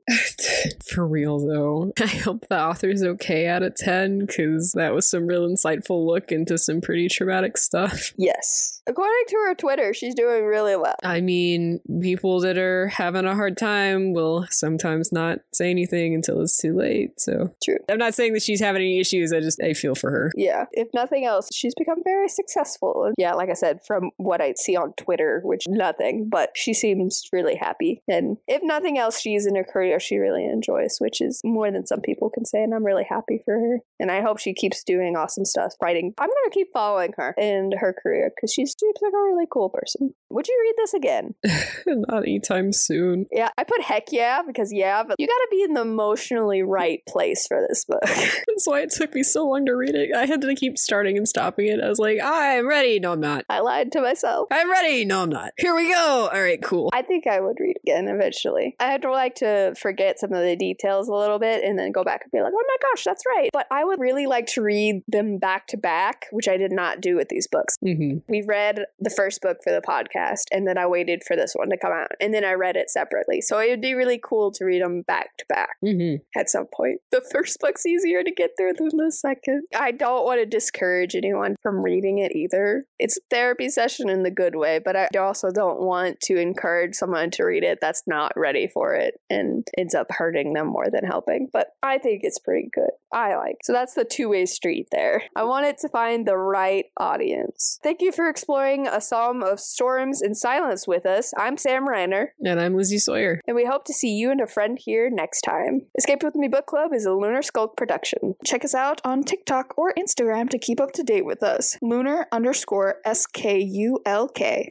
Speaker 2: For real though, I hope the author's okay out of 10 because that was some real insightful look into some pretty traumatic stuff.
Speaker 1: Yes. According to her Twitter, she's doing really well.
Speaker 2: I mean, people that are having a hard time will sometimes not say anything until it's too late. So,
Speaker 1: True.
Speaker 2: I'm not saying that she's having any issues. I just, I feel for her.
Speaker 1: Yeah. If nothing else, she's become very successful. Yeah, like I said, from what I see on Twitter, which nothing, but she seems really happy. And if nothing else, she's in a career she really enjoys, which is more than some people can say. And I'm really happy for her. And I hope she keeps doing awesome stuff, writing. I'm going to keep following her and her career because she seems like a really cool person. Would you read this again?
Speaker 2: not anytime soon.
Speaker 1: Yeah, I put heck yeah because yeah, but you got to be in the emotionally right place for this book.
Speaker 2: That's why it took me so long to read it. I had to keep starting and stopping it. I was like, I'm ready. No, I'm not.
Speaker 1: I lied to myself.
Speaker 2: I'm ready. No, I'm not. Here we go. All right, cool.
Speaker 1: I think I would read again eventually. I had to like to forget some of the details a little bit and then go back and be like, oh my gosh, that's right. But I would really like to read them back to back, which I did not do with these books.
Speaker 2: Mm-hmm.
Speaker 1: We read the first book for the podcast and then I waited for this one to come out and then I read it separately. So it would be really cool to read them back to back
Speaker 2: Mm-hmm.
Speaker 1: at some point. The first book's easier to get through than the second. I don't want to discourage anyone from reading it either. It's a therapy session in the good way, but I also don't want to encourage someone to read it that's not ready for it and ends up hurting them more than helping. But I think it's pretty good. I like. So that's the two-way street there. I wanted to find the right audience. Thank you for exploring a psalm of storms and silence with us. I'm Sam Reiner.
Speaker 2: And I'm Lizzie Sawyer.
Speaker 1: And we hope to see you and a friend here next time. Escape with Me Book Club is a Lunar Skulk production. Check us out on TikTok or Instagram to keep up to date with us. Lunar underscore S K U L K.